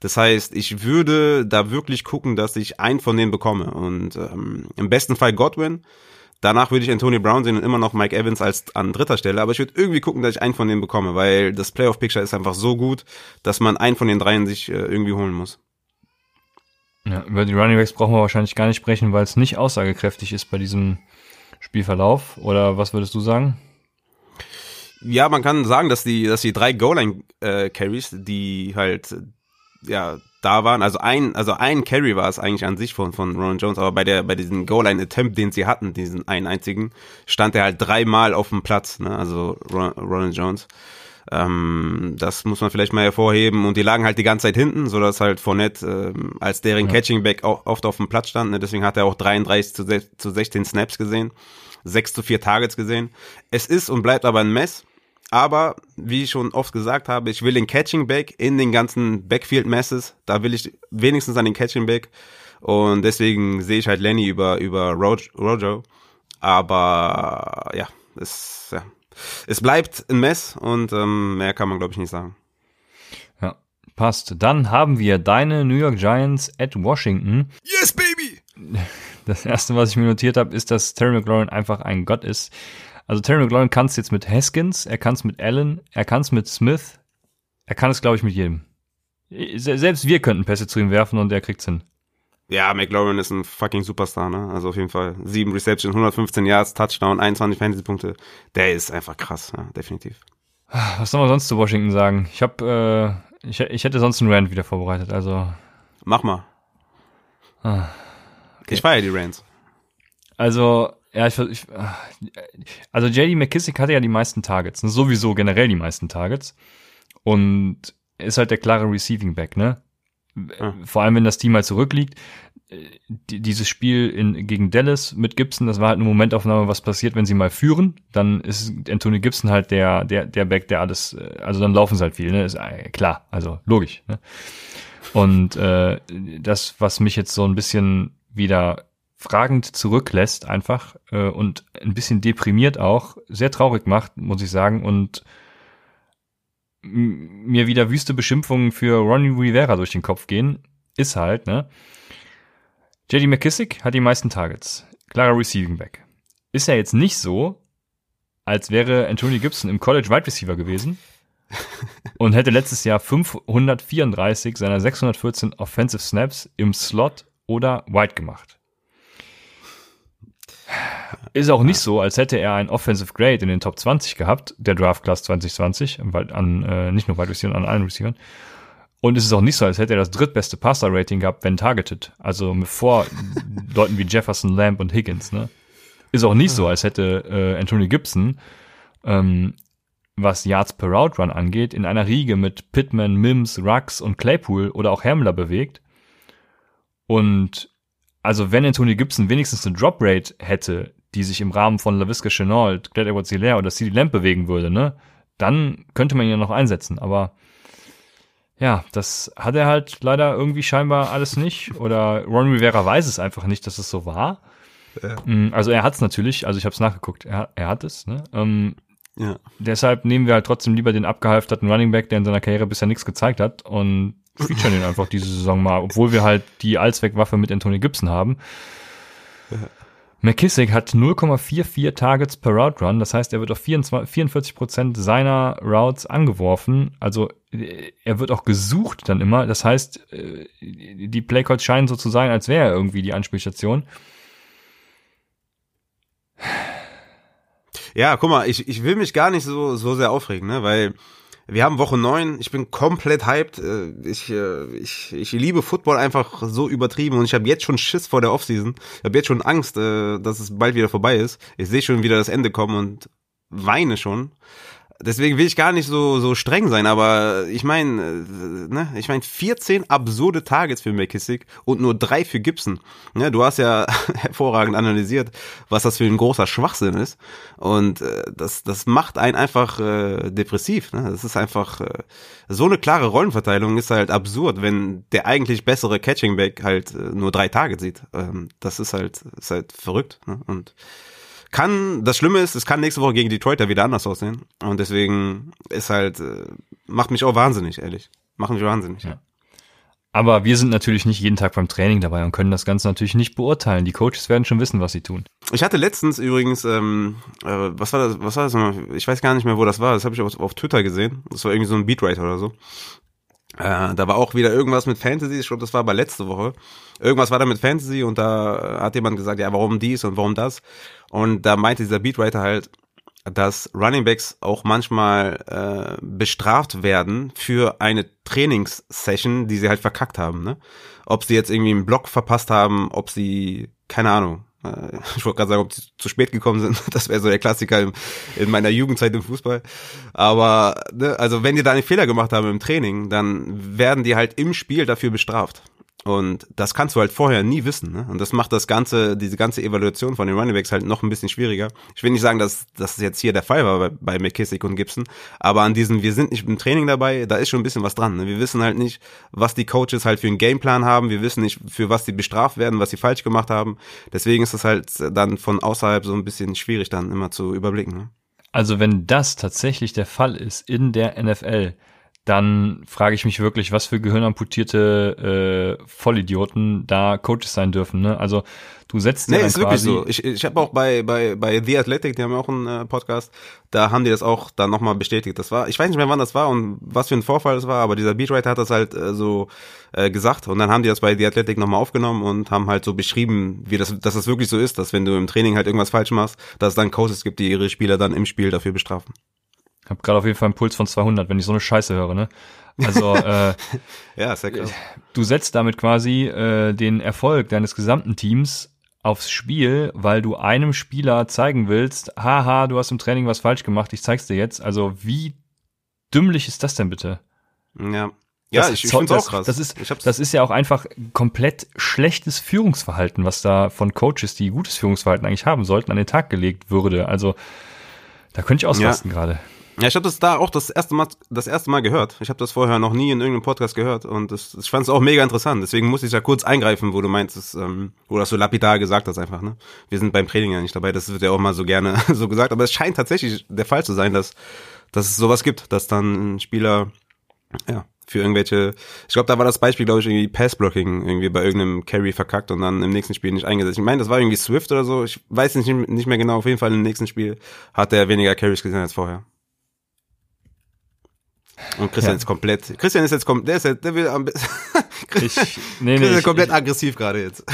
[SPEAKER 3] Das heißt, ich würde da wirklich gucken, dass ich einen von denen bekomme. Und ähm, im besten Fall Godwin. Danach würde ich Anthony Brown sehen und immer noch Mike Evans als an dritter Stelle. Aber ich würde irgendwie gucken, dass ich einen von denen bekomme, weil das Playoff-Picture ist einfach so gut, dass man einen von den dreien sich äh, irgendwie holen muss.
[SPEAKER 2] Ja, über die Running Backs brauchen wir wahrscheinlich gar nicht sprechen, weil es nicht aussagekräftig ist bei diesem Spielverlauf. Oder was würdest du sagen?
[SPEAKER 3] Ja, man kann sagen, dass die, dass die drei Goal-Line-Carries, äh, die halt ja da waren. Also ein, also ein Carry war es eigentlich an sich von, von Ron Jones, aber bei der, bei diesem Goal-Line-Attempt, den sie hatten, diesen einen einzigen, stand er halt dreimal auf dem Platz, ne? Also Ron, Ron Jones. Ähm, das muss man vielleicht mal hervorheben. Und die lagen halt die ganze Zeit hinten, so dass halt Fournette ähm, als deren ja. Catching Back oft auf dem Platz stand. Ne? Deswegen hat er auch 33 zu, zu 16 Snaps gesehen, 6 zu 4 Targets gesehen. Es ist und bleibt aber ein Mess. Aber wie ich schon oft gesagt habe, ich will den Catching Back in den ganzen Backfield Messes. Da will ich wenigstens an den Catching Back. Und deswegen sehe ich halt Lenny über, über Rojo. Aber ja, es, ja, es bleibt ein Mess und ähm, mehr kann man, glaube ich, nicht sagen.
[SPEAKER 2] Ja, passt. Dann haben wir deine New York Giants at Washington.
[SPEAKER 3] Yes, baby!
[SPEAKER 2] Das erste, was ich mir notiert habe, ist, dass Terry McLaurin einfach ein Gott ist. Also Terry McLaurin kann es jetzt mit Haskins, er kann es mit Allen, er kann es mit Smith, er kann es, glaube ich, mit jedem. Selbst wir könnten Pässe zu ihm werfen und er kriegt's hin.
[SPEAKER 3] Ja, McLaurin ist ein fucking Superstar, ne? Also auf jeden Fall. Sieben Reception, 115 Yards, Touchdown, 21 Fantasy-Punkte. Der ist einfach krass, ja, definitiv.
[SPEAKER 2] Was soll man sonst zu Washington sagen? Ich habe, äh, ich, ich hätte sonst einen Rand wieder vorbereitet, also.
[SPEAKER 3] Mach mal. Ah, okay. Ich feiere die Rants.
[SPEAKER 2] Also, ja, ich, ich also JD McKissick hatte ja die meisten Targets, ne? sowieso generell die meisten Targets und ist halt der klare Receiving Back, ne? Mhm. Vor allem, wenn das Team mal zurückliegt. Dieses Spiel in, gegen Dallas mit Gibson, das war halt eine Momentaufnahme, was passiert, wenn sie mal führen. Dann ist Anthony Gibson halt der, der, der Back, der alles, also dann laufen sie halt viel, ne? Ist äh, klar, also logisch, ne? Und äh, das, was mich jetzt so ein bisschen wieder fragend zurücklässt einfach äh, und ein bisschen deprimiert auch, sehr traurig macht, muss ich sagen, und mir wieder wüste Beschimpfungen für Ronnie Rivera durch den Kopf gehen, ist halt, ne? JD McKissick hat die meisten Targets. Klarer Receiving Back. Ist ja jetzt nicht so, als wäre Anthony Gibson im College Wide Receiver gewesen. und hätte letztes Jahr 534 seiner 614 Offensive Snaps im Slot oder Wide gemacht. Ist auch nicht so, als hätte er ein Offensive Grade in den Top 20 gehabt, der Draft Class 2020, an, äh, nicht nur Wide Receiver, an allen Receivern. Und es ist auch nicht so, als hätte er das drittbeste Passer-Rating gehabt, wenn targeted. Also vor Leuten wie Jefferson, Lamb und Higgins. Ne? Ist auch nicht so, als hätte äh, Anthony Gibson, ähm, was Yards per Route Run angeht, in einer Riege mit Pittman, Mims, Rux und Claypool oder auch Hamler bewegt. Und also wenn Anthony Gibson wenigstens eine Drop Rate hätte, die sich im Rahmen von LaVisca Chenault, Glad Edwards Hilaire oder CD Lamb bewegen würde, ne, dann könnte man ihn ja noch einsetzen. Aber ja, das hat er halt leider irgendwie scheinbar alles nicht. Oder Ron Rivera weiß es einfach nicht, dass es so war. Ja. Mm, also er hat es natürlich, also ich habe es nachgeguckt, er, er hat es. Ne? Ähm, ja. Deshalb nehmen wir halt trotzdem lieber den abgehalfterten Running Back, der in seiner Karriere bisher nichts gezeigt hat und featuren ihn einfach diese Saison mal, obwohl wir halt die Allzweckwaffe mit Anthony Gibson haben. Ja. McKissick hat 0,44 Targets per Route Run, das heißt, er wird auf 24, 44 Prozent seiner Routes angeworfen. Also er wird auch gesucht dann immer. Das heißt, äh, die Playcalls scheinen so zu sein, als wäre er irgendwie die Anspielstation.
[SPEAKER 3] Ja, guck mal, ich, ich will mich gar nicht so, so sehr aufregen, ne, weil wir haben Woche neun. Ich bin komplett hyped. Äh, ich, äh, ich, ich liebe Football einfach so übertrieben und ich habe jetzt schon Schiss vor der Offseason. Ich habe jetzt schon Angst, äh, dass es bald wieder vorbei ist. Ich sehe schon wieder das Ende kommen und weine schon deswegen will ich gar nicht so so streng sein, aber ich meine, äh, ne, ich meine 14 absurde Targets für McKissick und nur drei für Gibson. Ne, du hast ja hervorragend analysiert, was das für ein großer Schwachsinn ist und äh, das das macht einen einfach äh, depressiv. Ne? Das ist einfach äh, so eine klare Rollenverteilung ist halt absurd, wenn der eigentlich bessere Catching Back halt äh, nur drei Targets sieht. Ähm, das ist halt ist halt verrückt ne? und kann, das Schlimme ist, es kann nächste Woche gegen Detroit ja wieder anders aussehen. Und deswegen ist halt, äh, macht mich auch wahnsinnig, ehrlich. Macht mich wahnsinnig. Ja.
[SPEAKER 2] Aber wir sind natürlich nicht jeden Tag beim Training dabei und können das Ganze natürlich nicht beurteilen. Die Coaches werden schon wissen, was sie tun.
[SPEAKER 3] Ich hatte letztens übrigens, ähm, äh, was war das, was war das nochmal? Ich weiß gar nicht mehr, wo das war. Das habe ich auf, auf Twitter gesehen. Das war irgendwie so ein Beatwriter oder so. Äh, da war auch wieder irgendwas mit Fantasy, ich glaube, das war aber letzte Woche. Irgendwas war da mit Fantasy und da hat jemand gesagt, ja, warum dies und warum das? Und da meinte dieser Beatwriter halt, dass Runningbacks auch manchmal äh, bestraft werden für eine Trainingssession, die sie halt verkackt haben. Ne? Ob sie jetzt irgendwie einen Block verpasst haben, ob sie, keine Ahnung, äh, ich wollte gerade sagen, ob sie zu spät gekommen sind. Das wäre so der Klassiker in, in meiner Jugendzeit im Fußball. Aber ne, also wenn die da einen Fehler gemacht haben im Training, dann werden die halt im Spiel dafür bestraft. Und das kannst du halt vorher nie wissen. Ne? Und das macht das ganze, diese ganze Evaluation von den Runningbacks halt noch ein bisschen schwieriger. Ich will nicht sagen, dass das jetzt hier der Fall war bei, bei McKissick und Gibson, aber an diesem, wir sind nicht im Training dabei, da ist schon ein bisschen was dran. Ne? Wir wissen halt nicht, was die Coaches halt für einen Gameplan haben. Wir wissen nicht, für was sie bestraft werden, was sie falsch gemacht haben. Deswegen ist das halt dann von außerhalb so ein bisschen schwierig dann immer zu überblicken. Ne?
[SPEAKER 2] Also wenn das tatsächlich der Fall ist in der NFL, dann frage ich mich wirklich, was für gehirnamputierte äh, Vollidioten da Coaches sein dürfen. Ne? Also du setzt
[SPEAKER 3] nee, ist wirklich so. Ich, ich habe auch bei bei bei The Athletic, die haben ja auch einen äh, Podcast, da haben die das auch dann nochmal bestätigt. Das war, ich weiß nicht mehr, wann das war und was für ein Vorfall es war, aber dieser Beatwriter hat das halt äh, so äh, gesagt und dann haben die das bei The Athletic nochmal aufgenommen und haben halt so beschrieben, wie das, dass das wirklich so ist, dass wenn du im Training halt irgendwas falsch machst, dass es dann Coaches gibt, die ihre Spieler dann im Spiel dafür bestrafen
[SPEAKER 2] habe gerade auf jeden Fall einen Puls von 200, wenn ich so eine Scheiße höre, ne? Also äh,
[SPEAKER 3] ja, sehr krass.
[SPEAKER 2] du setzt damit quasi äh, den Erfolg deines gesamten Teams aufs Spiel, weil du einem Spieler zeigen willst, haha, du hast im Training was falsch gemacht, ich zeig's dir jetzt. Also wie dümmlich ist das denn bitte?
[SPEAKER 3] Ja. Ja, das, ich, ich finde auch krass.
[SPEAKER 2] Das ist, das ist ja auch einfach komplett schlechtes Führungsverhalten, was da von Coaches, die gutes Führungsverhalten eigentlich haben sollten, an den Tag gelegt würde. Also da könnte ich ausrasten ja. gerade.
[SPEAKER 3] Ja, ich habe das da auch das erste Mal das erste Mal gehört. Ich habe das vorher noch nie in irgendeinem Podcast gehört und das, ich fand es auch mega interessant. Deswegen musste ich ja kurz eingreifen, wo du meinst, ähm, wo das so lapidar gesagt hast einfach. Ne, wir sind beim Training ja nicht dabei. Das wird ja auch mal so gerne so gesagt, aber es scheint tatsächlich der Fall zu sein, dass dass es sowas gibt, dass dann ein Spieler ja für irgendwelche, ich glaube, da war das Beispiel, glaube ich, irgendwie Passblocking irgendwie bei irgendeinem Carry verkackt und dann im nächsten Spiel nicht eingesetzt. Ich meine, das war irgendwie Swift oder so. Ich weiß nicht, nicht mehr genau. Auf jeden Fall im nächsten Spiel hat er weniger Carries gesehen als vorher. Und Christian ja. ist komplett, Christian ist jetzt komplett, der ist jetzt, der will am
[SPEAKER 2] ich, nee, nee,
[SPEAKER 3] ich, komplett ich, aggressiv gerade jetzt.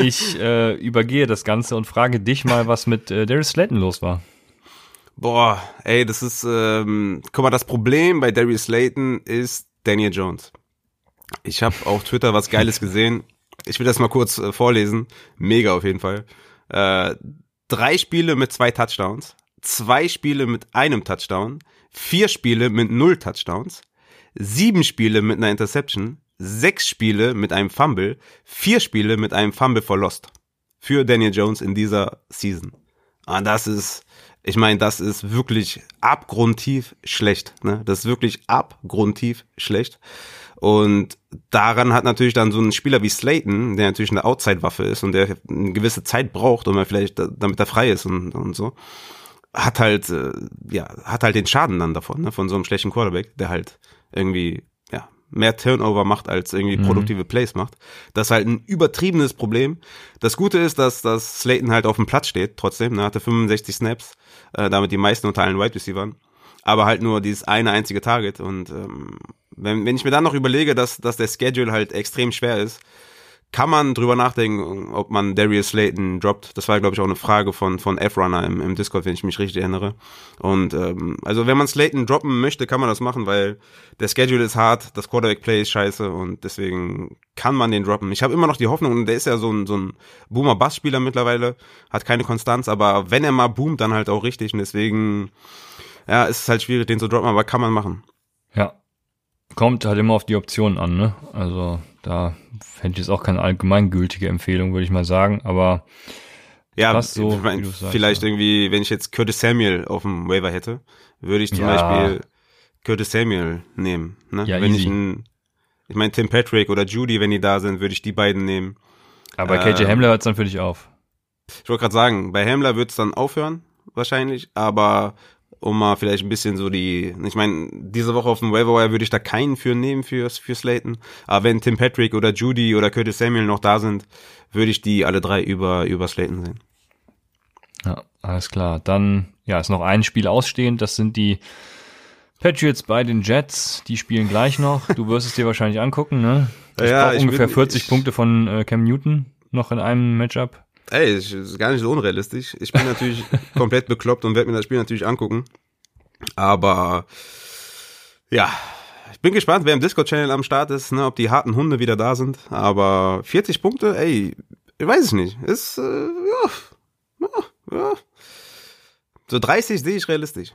[SPEAKER 2] ich äh, übergehe das Ganze und frage dich mal, was mit äh, Darius Slayton los war.
[SPEAKER 3] Boah, ey, das ist, ähm, guck mal, das Problem bei Darius Slayton ist Daniel Jones. Ich habe auf Twitter was Geiles gesehen. Ich will das mal kurz äh, vorlesen. Mega auf jeden Fall. Äh, drei Spiele mit zwei Touchdowns, zwei Spiele mit einem Touchdown, vier Spiele mit null Touchdowns, sieben Spiele mit einer Interception, sechs Spiele mit einem Fumble, vier Spiele mit einem Fumble for Lost. Für Daniel Jones in dieser Season. Ah, das ist, ich meine, das ist wirklich abgrundtief schlecht. Ne? Das ist wirklich abgrundtief schlecht. Und daran hat natürlich dann so ein Spieler wie Slayton, der natürlich eine Outside-Waffe ist und der eine gewisse Zeit braucht, um er vielleicht, damit er frei ist und, und so, hat halt, äh, ja, hat halt den Schaden dann davon, ne, von so einem schlechten Quarterback, der halt irgendwie, ja, mehr Turnover macht, als irgendwie mhm. produktive Plays macht. Das ist halt ein übertriebenes Problem. Das Gute ist, dass, dass Slayton halt auf dem Platz steht, trotzdem, ne, hatte 65 Snaps, äh, damit die meisten unter allen Wide Receivers aber halt nur dieses eine einzige Target. Und ähm, wenn, wenn ich mir dann noch überlege, dass, dass der Schedule halt extrem schwer ist, kann man drüber nachdenken, ob man Darius Slayton droppt. Das war, glaube ich, auch eine Frage von, von F-Runner im, im Discord, wenn ich mich richtig erinnere. Und ähm, also wenn man Slayton droppen möchte, kann man das machen, weil der Schedule ist hart, das Quarterback-Play ist scheiße und deswegen kann man den droppen. Ich habe immer noch die Hoffnung, und der ist ja so ein, so ein Boomer-Bass-Spieler mittlerweile, hat keine Konstanz, aber wenn er mal boomt, dann halt auch richtig. Und deswegen ja, ist es halt schwierig, den zu droppen, aber kann man machen.
[SPEAKER 2] Ja. Kommt halt immer auf die Optionen an, ne? Also da hätte ich jetzt auch keine allgemeingültige Empfehlung, würde ich mal sagen, aber
[SPEAKER 3] ja, so, ich mein, vielleicht ja. irgendwie, wenn ich jetzt Curtis Samuel auf dem Waiver hätte, würde ich zum ja. Beispiel Curtis Samuel nehmen. Ne? Ja, wenn easy. ich ein, ich meine Tim Patrick oder Judy, wenn die da sind, würde ich die beiden nehmen.
[SPEAKER 2] Aber bei KJ ähm, Hamler hört es dann für dich auf.
[SPEAKER 3] Ich wollte gerade sagen, bei Hamler wird es dann aufhören, wahrscheinlich, aber um mal vielleicht ein bisschen so die, ich meine, diese Woche auf dem Waiver würde ich da keinen für nehmen für, für Slayton, aber wenn Tim Patrick oder Judy oder Curtis Samuel noch da sind, würde ich die alle drei über, über Slayton sehen.
[SPEAKER 2] Ja, alles klar. Dann, ja, ist noch ein Spiel ausstehend, das sind die Patriots bei den Jets, die spielen gleich noch. Du wirst es dir wahrscheinlich angucken, ne? Ich ja, ich ungefähr bin, 40 ich, Punkte von äh, Cam Newton noch in einem Matchup.
[SPEAKER 3] Ey, ist gar nicht so unrealistisch. Ich bin natürlich komplett bekloppt und werde mir das Spiel natürlich angucken. Aber ja, ich bin gespannt, wer im Discord-Channel am Start ist, ne, ob die harten Hunde wieder da sind. Aber 40 Punkte, ey, ich weiß es nicht. Ist, äh, ja, ja, ja. So 30 sehe ich realistisch.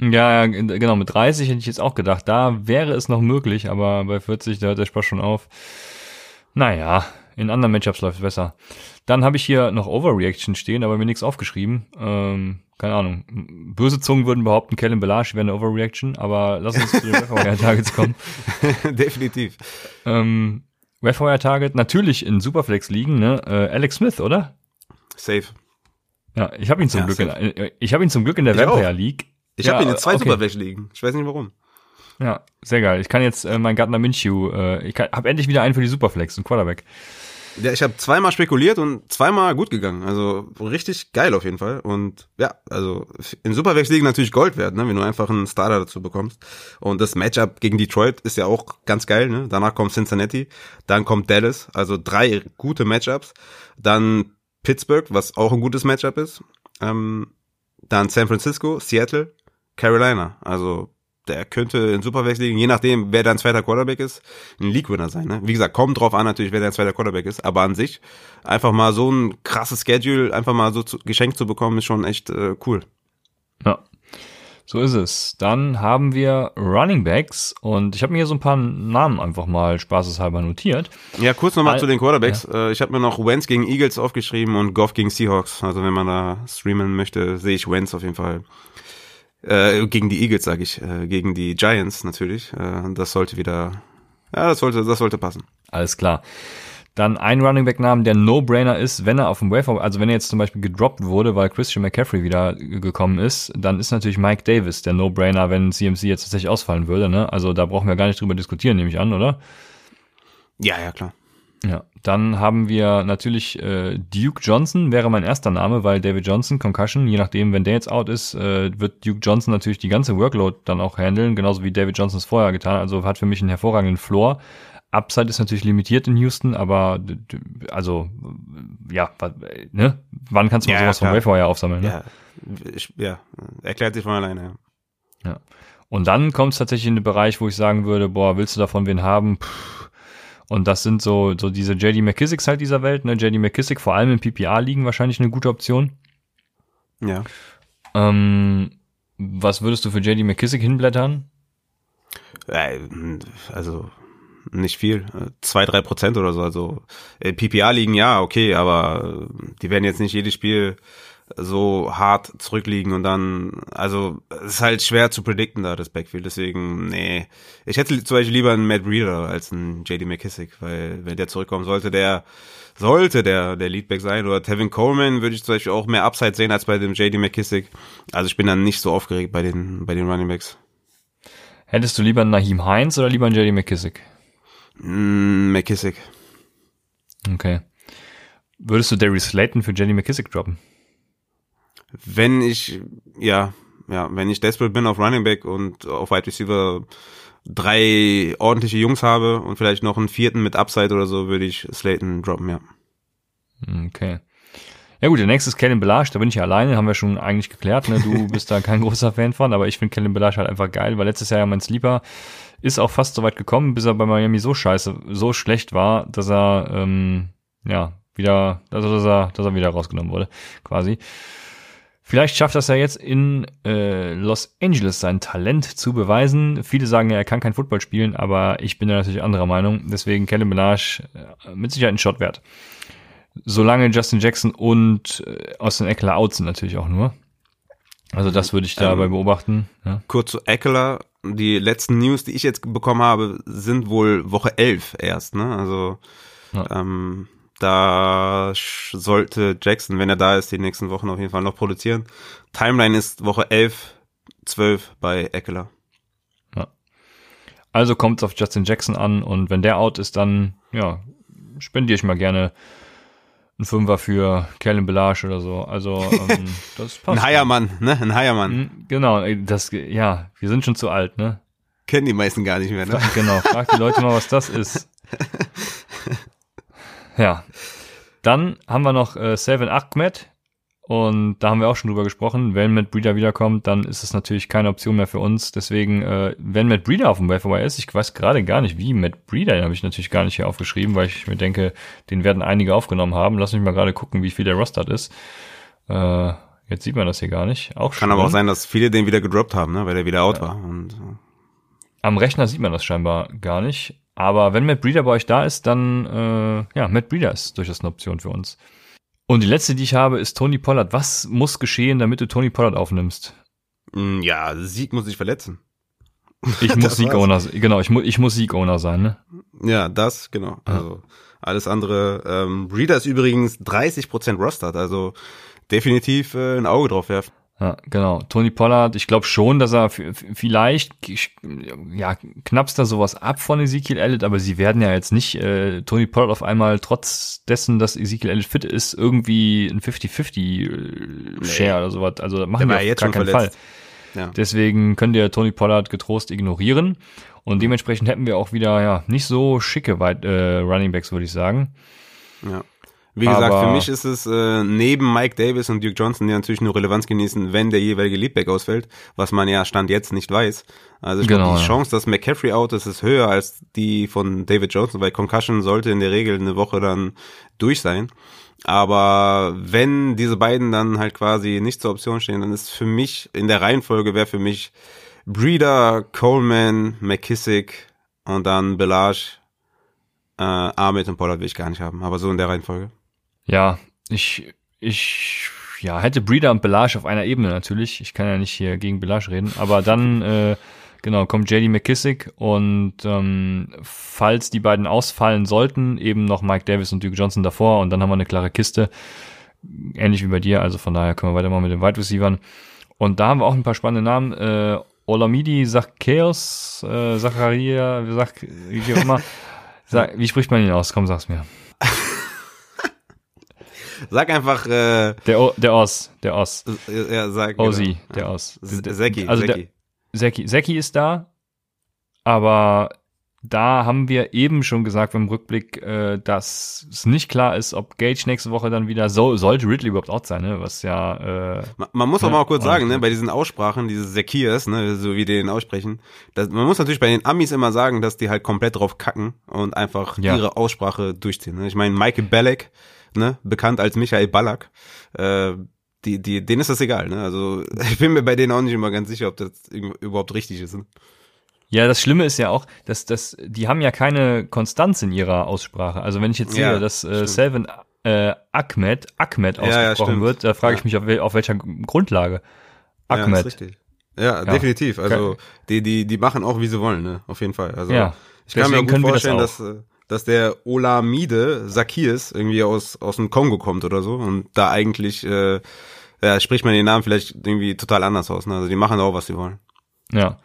[SPEAKER 2] Ja, genau, mit 30 hätte ich jetzt auch gedacht, da wäre es noch möglich, aber bei 40, da hört der Spaß schon auf. Naja, in anderen Matchups läuft es besser. Dann habe ich hier noch Overreaction stehen, aber mir nichts aufgeschrieben. Ähm, keine Ahnung. Böse Zungen würden behaupten, Kellen Belage wäre eine Overreaction, aber lass uns zu den Webfire Targets kommen.
[SPEAKER 3] Definitiv.
[SPEAKER 2] Ähm, Webfire Target natürlich in Superflex liegen, ne? Äh, Alex Smith, oder?
[SPEAKER 3] Safe.
[SPEAKER 2] Ja, ich habe ihn zum ja, Glück in, äh, ich habe ihn zum Glück in der Vampire League.
[SPEAKER 3] Ich ja, habe ihn in zwei okay. Superflex liegen. Ich weiß nicht warum.
[SPEAKER 2] Ja, sehr geil. Ich kann jetzt äh, mein Gardner Minshew, äh, ich habe endlich wieder einen für die Superflex, ein Quarterback.
[SPEAKER 3] Ja, ich habe zweimal spekuliert und zweimal gut gegangen. Also richtig geil auf jeden Fall. Und ja, also in Superflex liegen natürlich Gold wert, ne, wenn du einfach einen Starter dazu bekommst. Und das Matchup gegen Detroit ist ja auch ganz geil. Ne? Danach kommt Cincinnati, dann kommt Dallas. Also drei gute Matchups. Dann Pittsburgh, was auch ein gutes Matchup ist. Ähm, dann San Francisco, Seattle, Carolina. Also der könnte in Superflex liegen, je nachdem, wer dein zweiter Quarterback ist, ein League-Winner sein. Ne? Wie gesagt, kommt drauf an natürlich, wer dein zweiter Quarterback ist, aber an sich einfach mal so ein krasses Schedule einfach mal so zu, geschenkt zu bekommen, ist schon echt äh, cool.
[SPEAKER 2] Ja, so ist es. Dann haben wir Running Backs und ich habe mir hier so ein paar Namen einfach mal spaßeshalber notiert.
[SPEAKER 3] Ja, kurz nochmal Al zu den Quarterbacks. Ja. Äh, ich habe mir noch Wentz gegen Eagles aufgeschrieben und Goff gegen Seahawks. Also wenn man da streamen möchte, sehe ich Wentz auf jeden Fall äh, gegen die Eagles, sage ich. Äh, gegen die Giants natürlich. Äh, das sollte wieder. Ja, das sollte, das sollte passen.
[SPEAKER 2] Alles klar. Dann ein Running Back Namen, der No-Brainer ist, wenn er auf dem Waiver, also wenn er jetzt zum Beispiel gedroppt wurde, weil Christian McCaffrey wieder gekommen ist, dann ist natürlich Mike Davis der No-Brainer, wenn CMC jetzt tatsächlich ausfallen würde. Ne? Also da brauchen wir gar nicht drüber diskutieren, nehme ich an, oder?
[SPEAKER 3] Ja, ja, klar.
[SPEAKER 2] Ja, dann haben wir natürlich äh, Duke Johnson wäre mein erster Name, weil David Johnson, Concussion, je nachdem, wenn der jetzt out ist, äh, wird Duke Johnson natürlich die ganze Workload dann auch handeln, genauso wie David Johnson es vorher getan, also hat für mich einen hervorragenden Floor. Upside ist natürlich limitiert in Houston, aber also ja, ne? Wann kannst du mal ja, sowas ja, vom Wayfire aufsammeln? Ne?
[SPEAKER 3] Ja, ich, ja, erklärt sich von alleine.
[SPEAKER 2] Ja. ja. Und dann kommt es tatsächlich in den Bereich, wo ich sagen würde, boah, willst du davon wen haben? Puh, und das sind so, so diese JD McKissicks halt dieser Welt, ne? JD McKissick vor allem im PPA liegen wahrscheinlich eine gute Option.
[SPEAKER 3] Ja.
[SPEAKER 2] Ähm, was würdest du für JD McKissick hinblättern?
[SPEAKER 3] Äh, also nicht viel, zwei drei Prozent oder so. Also PPA liegen ja okay, aber die werden jetzt nicht jedes Spiel so hart zurückliegen und dann, also es ist halt schwer zu predikten da das Backfield, deswegen, nee. Ich hätte zum Beispiel lieber einen Matt Breeder als einen JD McKissick, weil wenn der zurückkommen sollte, der sollte der der Leadback sein oder Tevin Coleman würde ich zum Beispiel auch mehr Upside sehen als bei dem JD McKissick. Also ich bin dann nicht so aufgeregt bei den bei den Running Backs.
[SPEAKER 2] Hättest du lieber einen Naheem Heinz oder lieber einen JD McKissick?
[SPEAKER 3] Mm, McKissick.
[SPEAKER 2] Okay. Würdest du Darius Slayton für JD McKissick droppen?
[SPEAKER 3] Wenn ich, ja, ja, wenn ich desperate bin auf Running Back und auf Wide Receiver drei ordentliche Jungs habe und vielleicht noch einen vierten mit Upside oder so, würde ich Slayton droppen, ja.
[SPEAKER 2] Okay. Ja gut, der nächste ist Kellen Belage, da bin ich ja alleine, haben wir schon eigentlich geklärt, ne? Du bist da kein großer Fan von, aber ich finde Kellen Belage halt einfach geil, weil letztes Jahr ja mein Sleeper ist auch fast so weit gekommen, bis er bei Miami so scheiße, so schlecht war, dass er, ähm, ja, wieder, also dass er, dass er wieder rausgenommen wurde, quasi. Vielleicht schafft das ja jetzt in äh, Los Angeles sein Talent zu beweisen. Viele sagen ja, er kann kein Football spielen, aber ich bin da natürlich anderer Meinung. Deswegen Kellen Menage äh, mit Sicherheit ein Shot wert. Solange Justin Jackson und äh, Austin Eckler out sind natürlich auch nur. Also das würde ich dabei ähm, beobachten. Ja.
[SPEAKER 3] Kurz zu Eckler. Die letzten News, die ich jetzt bekommen habe, sind wohl Woche 11 erst. Ne? Also ja. ähm, da sollte Jackson, wenn er da ist, die nächsten Wochen auf jeden Fall noch produzieren. Timeline ist Woche 11, 12 bei Eckler.
[SPEAKER 2] Ja. Also kommt es auf Justin Jackson an und wenn der out ist, dann ja, spendiere ich mal gerne einen Fünfer für Kellen Belage oder so. Also ähm, das
[SPEAKER 3] passt. Ein Heiermann, ne? Ein Heiermann.
[SPEAKER 2] Hm, genau, das ja, wir sind schon zu alt, ne?
[SPEAKER 3] Kennen die meisten gar nicht mehr, ne?
[SPEAKER 2] Genau, frag die Leute mal, was das ist. Ja. Dann haben wir noch äh, Seven Ahmed. Und da haben wir auch schon drüber gesprochen. Wenn Matt Breeder wiederkommt, dann ist es natürlich keine Option mehr für uns. Deswegen, äh, wenn Matt Breeder auf dem Waiver ist, ich weiß gerade gar nicht, wie Matt Breeder, den habe ich natürlich gar nicht hier aufgeschrieben, weil ich mir denke, den werden einige aufgenommen haben. Lass mich mal gerade gucken, wie viel der Rostert ist. Äh, jetzt sieht man das hier gar nicht. Auch
[SPEAKER 3] Kann aber auch sein, dass viele den wieder gedroppt haben, ne? weil der wieder out ja. war. Und.
[SPEAKER 2] Am Rechner sieht man das scheinbar gar nicht. Aber wenn Matt Breeder bei euch da ist, dann, äh, ja, Matt Breeder ist durchaus eine Option für uns. Und die letzte, die ich habe, ist Tony Pollard. Was muss geschehen, damit du Tony Pollard aufnimmst?
[SPEAKER 3] Mm, ja, Sieg muss sich verletzen.
[SPEAKER 2] Ich muss Sieg-Owner, genau, ich, mu ich muss Sieg-Owner sein, ne?
[SPEAKER 3] Ja, das, genau. Ja. Also alles andere. Ähm, Breeder ist übrigens 30% Rostert, also definitiv äh, ein Auge drauf werfen.
[SPEAKER 2] Ja, genau. Tony Pollard, ich glaube schon, dass er vielleicht, ja, knappst da sowas ab von Ezekiel Elliott, aber sie werden ja jetzt nicht äh, Tony Pollard auf einmal, trotz dessen, dass Ezekiel Elliott fit ist, irgendwie ein 50-50 Share nee. oder sowas. Also machen wir auf gar keinen Fall. Ja. Deswegen könnt ihr Tony Pollard getrost ignorieren. Und dementsprechend hätten wir auch wieder, ja, nicht so schicke Weit äh, Running Backs, würde ich sagen.
[SPEAKER 3] Ja. Wie gesagt, für mich ist es äh, neben Mike Davis und Duke Johnson, die natürlich nur Relevanz genießen, wenn der jeweilige Leadback ausfällt, was man ja Stand jetzt nicht weiß. Also ich genau, glaube, die ja. Chance, dass McCaffrey out ist, ist höher als die von David Johnson, weil Concussion sollte in der Regel eine Woche dann durch sein. Aber wenn diese beiden dann halt quasi nicht zur Option stehen, dann ist für mich, in der Reihenfolge wäre für mich Breeder, Coleman, McKissick und dann Belage, äh, Ahmed und Pollard will ich gar nicht haben, aber so in der Reihenfolge.
[SPEAKER 2] Ja, ich, ich, ja, hätte Breeder und Belage auf einer Ebene natürlich. Ich kann ja nicht hier gegen Belage reden, aber dann, äh, genau, kommt JD McKissick und ähm, falls die beiden ausfallen sollten, eben noch Mike Davis und Duke Johnson davor und dann haben wir eine klare Kiste. Ähnlich wie bei dir, also von daher können wir weitermachen mit den Wide Receivers. Und da haben wir auch ein paar spannende Namen. Äh, Olamidi Zacchaeus, äh, Zacharia, wie sagt, wie auch immer. Sag, wie spricht man ihn aus? Komm, sag's mir.
[SPEAKER 3] Sag einfach äh,
[SPEAKER 2] der o, der Os, der Os.
[SPEAKER 3] Ja, sag
[SPEAKER 2] Osi, genau. der Os.
[SPEAKER 3] Zeki,
[SPEAKER 2] also
[SPEAKER 3] Zeki.
[SPEAKER 2] Zeki. Zeki ist da, aber da haben wir eben schon gesagt beim Rückblick, äh, dass es nicht klar ist, ob Gage nächste Woche dann wieder so sollte Ridley überhaupt out sein, ne? Was ja. Äh,
[SPEAKER 3] man, man muss ne? auch mal kurz sagen, ne, bei diesen Aussprachen, diese Zekias, ne, so wie die den aussprechen, das, man muss natürlich bei den Amis immer sagen, dass die halt komplett drauf kacken und einfach ja. ihre Aussprache durchziehen. Ne? Ich meine, Michael Belek, ne, bekannt als Michael Ballack, äh, die, die, denen ist das egal, ne? Also ich bin mir bei denen auch nicht immer ganz sicher, ob das überhaupt richtig ist. Ne?
[SPEAKER 2] Ja, das Schlimme ist ja auch, dass, dass die haben ja keine Konstanz in ihrer Aussprache. Also wenn ich jetzt sehe, ja, dass äh, Selvin äh, Ahmed, Ahmed ausgesprochen ja, ja, wird, da frage ich mich, auf, wel, auf welcher Grundlage. Ahmed.
[SPEAKER 3] Ja, richtig. Ja, definitiv. Also die, die, die machen auch, wie sie wollen, ne? Auf jeden Fall. Also
[SPEAKER 2] ja,
[SPEAKER 3] ich kann mir gut vorstellen, das dass, äh, dass der Olamide Sakirs irgendwie aus, aus dem Kongo kommt oder so und da eigentlich äh, ja, spricht man den Namen vielleicht irgendwie total anders aus. Ne? Also die machen auch, was sie wollen.
[SPEAKER 2] Ja.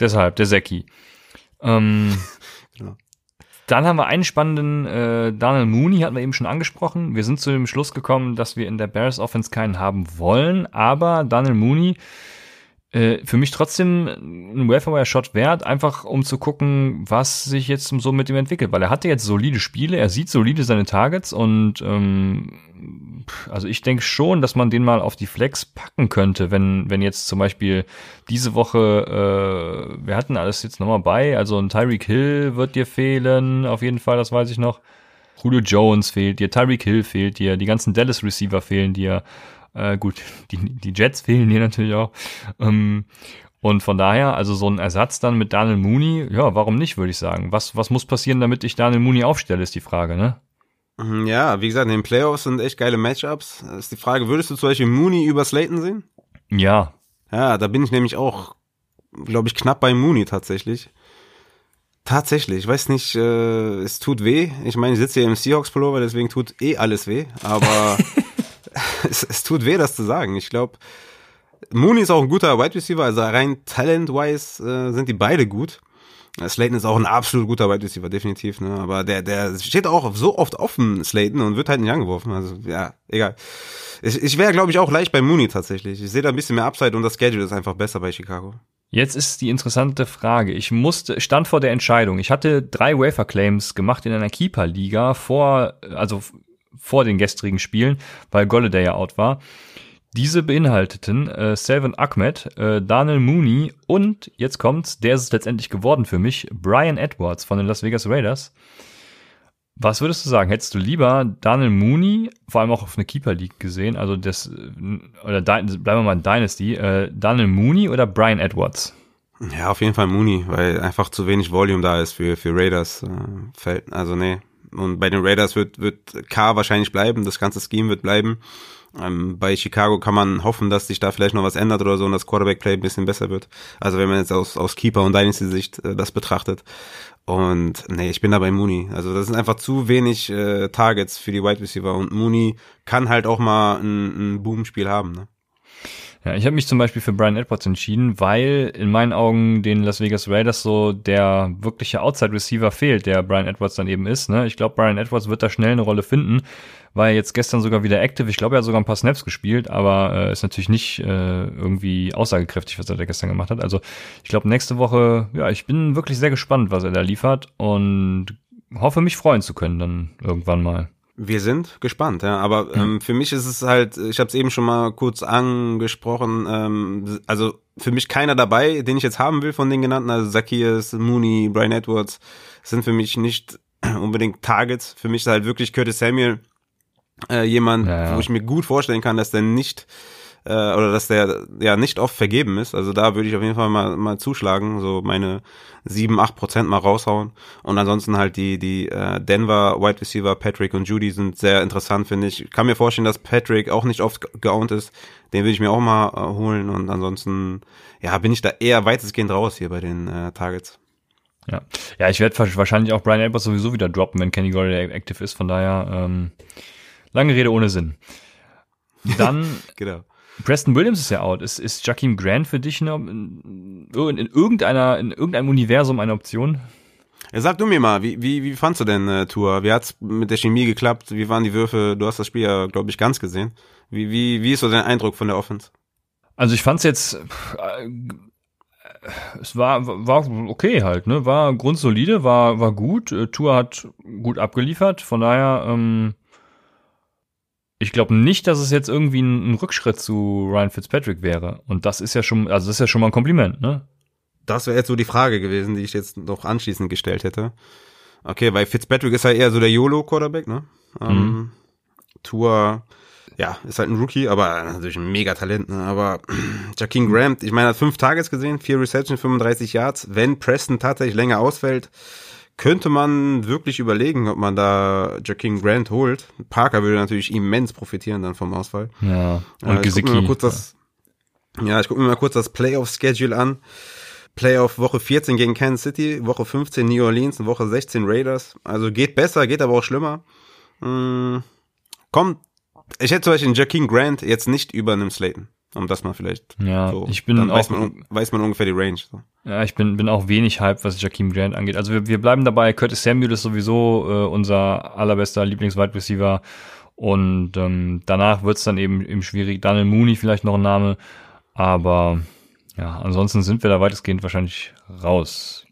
[SPEAKER 2] Deshalb, der Seki. Ähm, genau. Dann haben wir einen spannenden, äh, Daniel Mooney hatten wir eben schon angesprochen. Wir sind zu dem Schluss gekommen, dass wir in der Bears Offense keinen haben wollen, aber Daniel Mooney äh, für mich trotzdem ein Welfare-Shot wert, einfach um zu gucken, was sich jetzt so mit ihm entwickelt, weil er hatte jetzt solide Spiele, er sieht solide seine Targets und ähm, also ich denke schon, dass man den mal auf die Flex packen könnte, wenn wenn jetzt zum Beispiel diese Woche, äh, wir hatten alles jetzt nochmal bei, also ein Tyreek Hill wird dir fehlen, auf jeden Fall, das weiß ich noch. Julio Jones fehlt dir, Tyreek Hill fehlt dir, die ganzen Dallas Receiver fehlen dir äh, gut, die, die Jets fehlen hier natürlich auch. Ähm, und von daher, also so ein Ersatz dann mit Daniel Mooney, ja, warum nicht, würde ich sagen. Was, was muss passieren, damit ich Daniel Mooney aufstelle, ist die Frage, ne?
[SPEAKER 3] Mhm, ja, wie gesagt, in den Playoffs sind echt geile Matchups. Ist die Frage, würdest du zum Beispiel Mooney über Slayton sehen?
[SPEAKER 2] Ja.
[SPEAKER 3] Ja, da bin ich nämlich auch, glaube ich, knapp bei Mooney tatsächlich. Tatsächlich, ich weiß nicht, äh, es tut weh. Ich meine, ich sitze hier im Seahawks-Pullover, deswegen tut eh alles weh. Aber es, es tut weh, das zu sagen. Ich glaube, Mooney ist auch ein guter Wide Receiver, also rein talent-wise äh, sind die beide gut. Slayton ist auch ein absolut guter Wide Receiver, definitiv, ne? Aber der, der steht auch so oft offen, Slayton, und wird halt nicht angeworfen. Also, ja, egal. Ich, ich wäre, glaube ich, auch leicht bei Mooney tatsächlich. Ich sehe da ein bisschen mehr Upside und das Schedule ist einfach besser bei Chicago.
[SPEAKER 2] Jetzt ist die interessante Frage. Ich musste, stand vor der Entscheidung. Ich hatte drei Wafer Claims gemacht in einer Keeper-Liga vor, also vor den gestrigen Spielen, weil Golladay ja out war. Diese beinhalteten äh, Selvin Ahmed, äh, Daniel Mooney und jetzt kommt's, der ist es letztendlich geworden für mich, Brian Edwards von den Las Vegas Raiders. Was würdest du sagen? Hättest du lieber Daniel Mooney, vor allem auch auf eine Keeper League gesehen, also das, äh, oder bleiben wir mal in Dynasty, äh, Daniel Mooney oder Brian Edwards?
[SPEAKER 3] Ja, auf jeden Fall Mooney, weil einfach zu wenig Volume da ist für, für Raiders. Äh, also nee, und bei den Raiders wird, wird K wahrscheinlich bleiben, das ganze Scheme wird bleiben. Ähm, bei Chicago kann man hoffen, dass sich da vielleicht noch was ändert oder so und das Quarterback-Play ein bisschen besser wird. Also wenn man jetzt aus, aus Keeper und Dynasty-Sicht äh, das betrachtet. Und nee, ich bin da bei Mooney. Also das sind einfach zu wenig äh, Targets für die Wide Receiver und Mooney kann halt auch mal ein, ein Boom-Spiel haben. Ne?
[SPEAKER 2] Ja, ich habe mich zum Beispiel für Brian Edwards entschieden, weil in meinen Augen den Las Vegas Raiders so der wirkliche Outside-Receiver fehlt, der Brian Edwards dann eben ist. Ne? Ich glaube, Brian Edwards wird da schnell eine Rolle finden. War jetzt gestern sogar wieder active. Ich glaube, er hat sogar ein paar Snaps gespielt, aber äh, ist natürlich nicht äh, irgendwie aussagekräftig, was er da gestern gemacht hat. Also ich glaube, nächste Woche, ja, ich bin wirklich sehr gespannt, was er da liefert und hoffe, mich freuen zu können dann irgendwann mal.
[SPEAKER 3] Wir sind gespannt, ja. Aber ähm, für mich ist es halt, ich habe es eben schon mal kurz angesprochen, ähm, also für mich keiner dabei, den ich jetzt haben will von den genannten, also Zacchaeus, Mooney, Brian Edwards, sind für mich nicht unbedingt Targets. Für mich ist halt wirklich Curtis Samuel äh, jemand, ja, ja. wo ich mir gut vorstellen kann, dass der nicht äh, oder dass der ja nicht oft vergeben ist. Also da würde ich auf jeden Fall mal, mal zuschlagen, so meine sieben, acht Prozent mal raushauen. Und ansonsten halt die, die äh, Denver Wide Receiver Patrick und Judy sind sehr interessant, finde ich. Ich kann mir vorstellen, dass Patrick auch nicht oft geowned ist. Den will ich mir auch mal äh, holen. Und ansonsten, ja, bin ich da eher weitestgehend raus hier bei den äh, Targets.
[SPEAKER 2] Ja, ja, ich werde wahrscheinlich auch Brian Edwards sowieso wieder droppen, wenn Kenny Golladay aktiv ist. Von daher, ähm, lange Rede ohne Sinn. Dann genau. Preston Williams ist ja out. Ist, ist Jakeem Grant für dich eine, in, in, irgendeiner, in irgendeinem Universum eine Option?
[SPEAKER 3] Sag du mir mal, wie, wie, wie fandst du denn äh, Tour? Wie hat's mit der Chemie geklappt? Wie waren die Würfe? Du hast das Spiel ja, glaube ich, ganz gesehen. Wie, wie, wie ist so dein Eindruck von der Offense?
[SPEAKER 2] Also ich fand's jetzt, äh, es war, war okay halt, ne? War grundsolide, war, war gut. Äh, Tour hat gut abgeliefert. Von daher, ähm, ich glaube nicht, dass es jetzt irgendwie ein, ein, Rückschritt zu Ryan Fitzpatrick wäre. Und das ist ja schon, also das ist ja schon mal ein Kompliment, ne?
[SPEAKER 3] Das wäre jetzt so die Frage gewesen, die ich jetzt noch anschließend gestellt hätte. Okay, weil Fitzpatrick ist ja eher so der YOLO-Quarterback, ne? Ähm, mhm. Ähm, Tour, ja, ist halt ein Rookie, aber natürlich ein Megatalent, ne? Aber Jakeem Grant, ich meine, hat fünf Tages gesehen, vier Reception, 35 Yards. Wenn Preston tatsächlich länger ausfällt, könnte man wirklich überlegen, ob man da Jakeem Grant holt. Parker würde natürlich immens profitieren dann vom Ausfall.
[SPEAKER 2] Ja,
[SPEAKER 3] und äh. Ich guck das, ja, ich gucke mir mal kurz das Playoff-Schedule an. Playoff Woche 14 gegen Kansas City, Woche 15 New Orleans und Woche 16 Raiders. Also geht besser, geht aber auch schlimmer. Hm, kommt, ich hätte zum Beispiel Jakeem Grant jetzt nicht über einem Slayton. Um das mal vielleicht.
[SPEAKER 2] Ja,
[SPEAKER 3] so,
[SPEAKER 2] ich bin dann
[SPEAKER 3] auch, weiß man, weiß man ungefähr die Range. So.
[SPEAKER 2] Ja, ich bin, bin auch wenig hype, was Jakeem Grant angeht. Also wir, wir bleiben dabei, Curtis Samuel ist sowieso äh, unser allerbester Lieblings-Wide Receiver. Und ähm, danach wird's dann eben, eben schwierig. Daniel Mooney vielleicht noch ein Name. Aber ja, ansonsten sind wir da weitestgehend wahrscheinlich raus.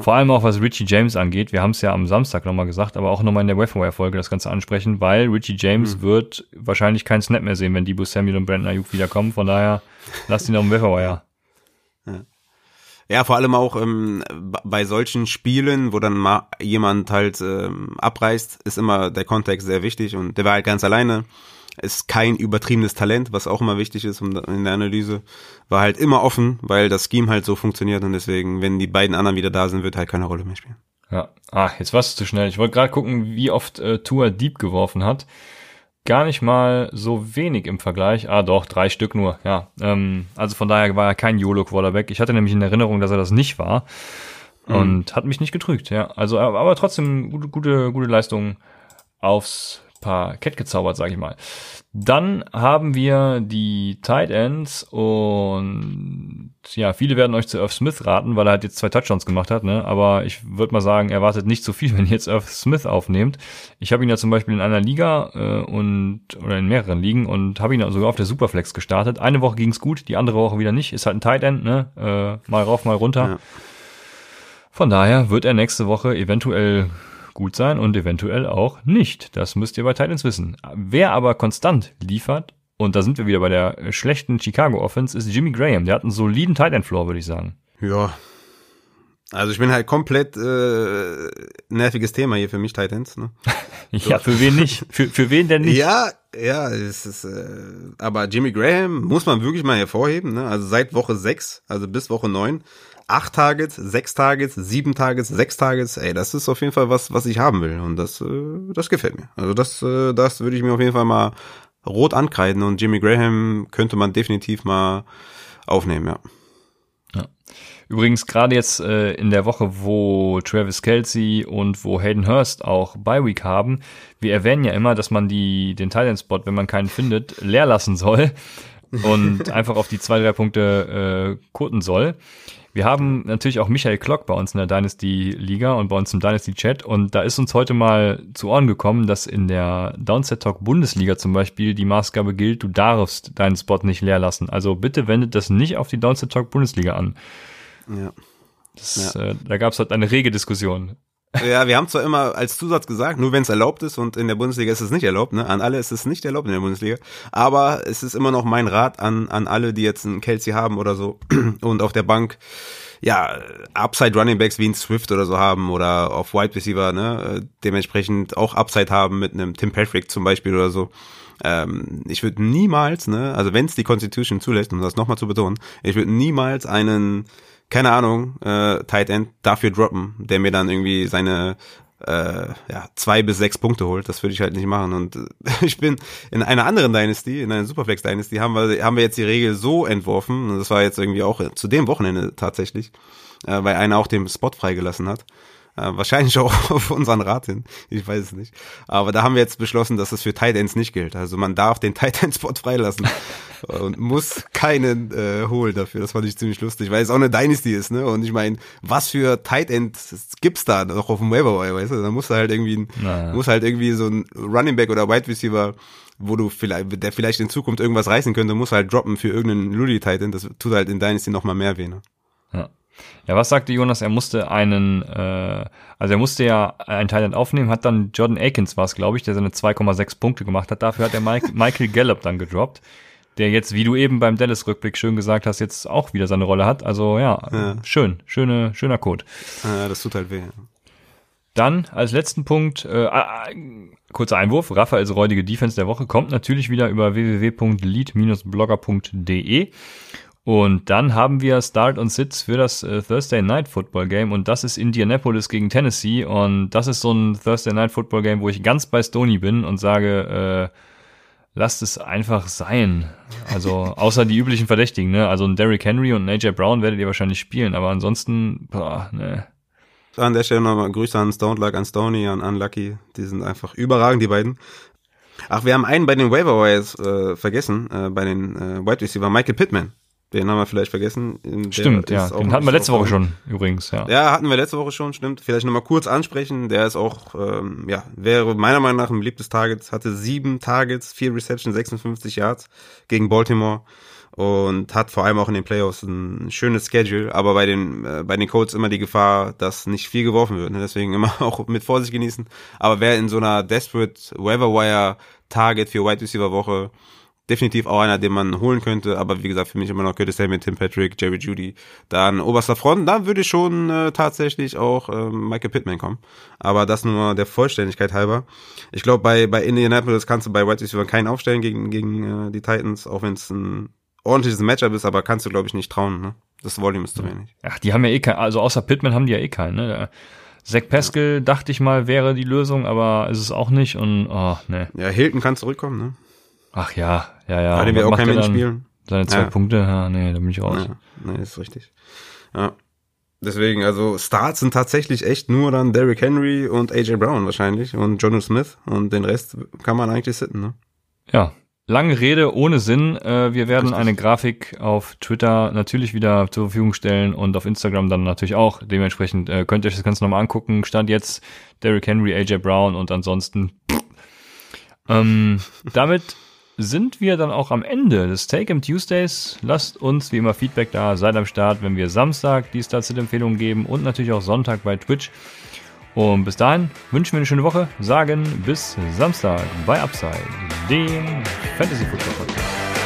[SPEAKER 2] Vor allem auch was Richie James angeht. Wir haben es ja am Samstag nochmal gesagt, aber auch nochmal in der Waferwire-Folge das Ganze ansprechen, weil Richie James mhm. wird wahrscheinlich keinen Snap mehr sehen, wenn Debo Samuel und Brandon Ayuk wiederkommen. Von daher lasst ihn auf dem Waferwire.
[SPEAKER 3] Ja. ja, vor allem auch ähm, bei solchen Spielen, wo dann mal jemand halt ähm, abreißt, ist immer der Kontext sehr wichtig und der war halt ganz alleine ist kein übertriebenes Talent, was auch immer wichtig ist in der Analyse. War halt immer offen, weil das Scheme halt so funktioniert und deswegen, wenn die beiden anderen wieder da sind, wird halt keine Rolle mehr spielen.
[SPEAKER 2] Ja, ah, jetzt warst du zu schnell. Ich wollte gerade gucken, wie oft äh, Tua Deep geworfen hat. Gar nicht mal so wenig im Vergleich. Ah, doch, drei Stück nur, ja. Ähm, also von daher war er kein YOLO-Quarterback. Ich hatte nämlich in Erinnerung, dass er das nicht war. Mhm. Und mhm. hat mich nicht getrügt, ja. Also, aber trotzdem gute, gute, gute Leistung aufs Parkett gezaubert, sage ich mal. Dann haben wir die Tight Ends und ja, viele werden euch zu Irv Smith raten, weil er halt jetzt zwei Touchdowns gemacht hat, ne? Aber ich würde mal sagen, erwartet nicht so viel, wenn ihr jetzt Irv Smith aufnehmt. Ich habe ihn ja zum Beispiel in einer Liga äh, und oder in mehreren Ligen und habe ihn sogar auf der Superflex gestartet. Eine Woche ging's gut, die andere Woche wieder nicht. Ist halt ein Tight End, ne? Äh, mal rauf, mal runter. Ja. Von daher wird er nächste Woche eventuell gut sein und eventuell auch nicht. Das müsst ihr bei Titans wissen. Wer aber konstant liefert, und da sind wir wieder bei der schlechten Chicago Offense, ist Jimmy Graham. Der hat einen soliden Tight End Floor, würde ich sagen.
[SPEAKER 3] Ja. Also ich bin halt komplett äh, nerviges Thema hier für mich, Titans. Ne?
[SPEAKER 2] ja, für wen nicht? Für, für wen denn nicht?
[SPEAKER 3] Ja, ja, es ist, äh, aber Jimmy Graham muss man wirklich mal hervorheben. Ne? Also seit Woche 6, also bis Woche 9, acht Targets, sechs Targets, sieben Targets, sechs Targets, ey, das ist auf jeden Fall was, was ich haben will. Und das, äh, das gefällt mir. Also das, äh, das würde ich mir auf jeden Fall mal rot ankreiden und Jimmy Graham könnte man definitiv mal aufnehmen, ja.
[SPEAKER 2] ja. Übrigens gerade jetzt äh, in der Woche, wo Travis Kelsey und wo Hayden Hurst auch Bye Week haben, wir erwähnen ja immer, dass man die den Thailand Spot, wenn man keinen findet, leer lassen soll und einfach auf die zwei drei Punkte äh, quoten soll. Wir haben natürlich auch Michael Klock bei uns in der Dynasty Liga und bei uns im Dynasty Chat und da ist uns heute mal zu Ohren gekommen, dass in der Downset Talk Bundesliga zum Beispiel die Maßgabe gilt, du darfst deinen Spot nicht leer lassen. Also bitte wendet das nicht auf die Downset Talk Bundesliga an.
[SPEAKER 3] Ja.
[SPEAKER 2] Das, ja. Äh, da gab es halt eine rege Diskussion.
[SPEAKER 3] Ja, wir haben zwar immer als Zusatz gesagt, nur wenn es erlaubt ist und in der Bundesliga ist es nicht erlaubt, ne? An alle ist es nicht erlaubt in der Bundesliga. Aber es ist immer noch mein Rat an, an alle, die jetzt einen Kelsey haben oder so und auf der Bank ja, Upside Running Backs wie ein Swift oder so haben oder auf Wide Receiver, ne, dementsprechend auch Upside haben mit einem Tim Patrick zum Beispiel oder so. Ähm, ich würde niemals, ne, also wenn es die Constitution zulässt, um das nochmal zu betonen, ich würde niemals einen keine Ahnung, äh, Tight End dafür droppen, der mir dann irgendwie seine äh, ja, zwei bis sechs Punkte holt. Das würde ich halt nicht machen. Und äh, ich bin in einer anderen Dynasty, in einer Superflex Dynasty, haben wir, haben wir jetzt die Regel so entworfen, und das war jetzt irgendwie auch zu dem Wochenende tatsächlich, äh, weil einer auch den Spot freigelassen hat. Äh, wahrscheinlich auch auf unseren Rat hin. Ich weiß es nicht. Aber da haben wir jetzt beschlossen, dass das für Tight Ends nicht gilt. Also man darf den Tight End Spot freilassen. und muss keinen äh, holen dafür. Das fand ich ziemlich lustig, weil es auch eine Dynasty ist, ne? Und ich meine, was für Tight End gibt's da noch auf dem Waiver weißt du? Da muss halt irgendwie, ein, naja. muss halt irgendwie so ein Running Back oder Wide Receiver wo du vielleicht, der vielleicht in Zukunft irgendwas reißen könnte, muss halt droppen für irgendeinen Ludi Titan. Das tut halt in Dynasty noch mal mehr weh. Ne?
[SPEAKER 2] Ja. Ja, was sagte Jonas? Er musste einen, äh, also er musste ja einen Thailand aufnehmen, hat dann Jordan Akins war es, glaube ich, der seine 2,6 Punkte gemacht hat. Dafür hat er Mike, Michael Gallup dann gedroppt, der jetzt, wie du eben beim Dallas-Rückblick schön gesagt hast, jetzt auch wieder seine Rolle hat. Also ja, ja. schön, schöne, schöner Code.
[SPEAKER 3] Ja, das tut halt weh.
[SPEAKER 2] Dann als letzten Punkt, äh, äh, kurzer Einwurf, Raphaels räudige Defense der Woche kommt natürlich wieder über www.lead-blogger.de und dann haben wir Start und Sits für das äh, Thursday Night Football Game und das ist Indianapolis gegen Tennessee und das ist so ein Thursday Night Football Game, wo ich ganz bei Stony bin und sage, äh, lasst es einfach sein. Also außer die üblichen Verdächtigen, ne? Also ein Derrick Henry und AJ Brown werdet ihr wahrscheinlich spielen, aber ansonsten, boah, ne.
[SPEAKER 3] An der Stelle nochmal Grüße an Stone Luck, an Stony, an Unlucky. Die sind einfach überragend, die beiden. Ach, wir haben einen bei den Waiver Wires äh, vergessen, äh, bei den äh, Wide Receiver, Michael Pittman. Den haben wir vielleicht vergessen.
[SPEAKER 2] Der stimmt, ja. Den hatten wir letzte Woche schon, übrigens, ja.
[SPEAKER 3] Ja, hatten wir letzte Woche schon, stimmt. Vielleicht nochmal kurz ansprechen. Der ist auch, ähm, ja, wäre meiner Meinung nach ein beliebtes Target. Hatte sieben Targets, vier Receptions, 56 Yards gegen Baltimore und hat vor allem auch in den Playoffs ein schönes Schedule, aber bei den äh, bei den Colts immer die Gefahr, dass nicht viel geworfen wird. Ne? Deswegen immer auch mit Vorsicht genießen. Aber wer in so einer desperate Waiver Wire Target für Wide Receiver Woche definitiv auch einer, den man holen könnte, aber wie gesagt, für mich immer noch Curtis Samuel, Tim Patrick, Jerry Judy, dann oberster Front, da würde schon äh, tatsächlich auch äh, Michael Pittman kommen, aber das nur der Vollständigkeit halber. Ich glaube, bei bei Indianapolis kannst du bei Wide Receiver keinen aufstellen gegen gegen äh, die Titans, auch wenn es ein ordentliches Matchup ist, aber kannst du, glaube ich, nicht trauen. Ne? Das Volume ist zu wenig.
[SPEAKER 2] Ach, die haben ja eh keinen, also außer Pittman haben die ja eh keinen. Ne? Zach Pascal, ja. dachte ich mal, wäre die Lösung, aber ist es auch nicht und, oh, ne.
[SPEAKER 3] Ja, Hilton kann zurückkommen, ne?
[SPEAKER 2] Ach ja, ja, ja.
[SPEAKER 3] Kann wir auch kein Mensch spielen.
[SPEAKER 2] Seine zwei ja. Punkte, ja, nee, da bin ich raus. Ja,
[SPEAKER 3] nee, ist richtig. Ja. Deswegen, also Starts sind tatsächlich echt nur dann Derrick Henry und AJ Brown wahrscheinlich und Jonathan Smith und den Rest kann man eigentlich sitten, ne?
[SPEAKER 2] Ja, Lange Rede ohne Sinn. Äh, wir werden Richtig. eine Grafik auf Twitter natürlich wieder zur Verfügung stellen und auf Instagram dann natürlich auch. Dementsprechend äh, könnt ihr euch das Ganze nochmal angucken. Stand jetzt Derrick Henry, AJ Brown und ansonsten. Ähm, damit sind wir dann auch am Ende des Take-Em Tuesdays. Lasst uns wie immer Feedback da, seid am Start, wenn wir Samstag die Starts-Empfehlungen geben und natürlich auch Sonntag bei Twitch. Und bis dahin wünschen wir eine schöne Woche, sagen bis Samstag bei Upside, dem Fantasy Football Podcast.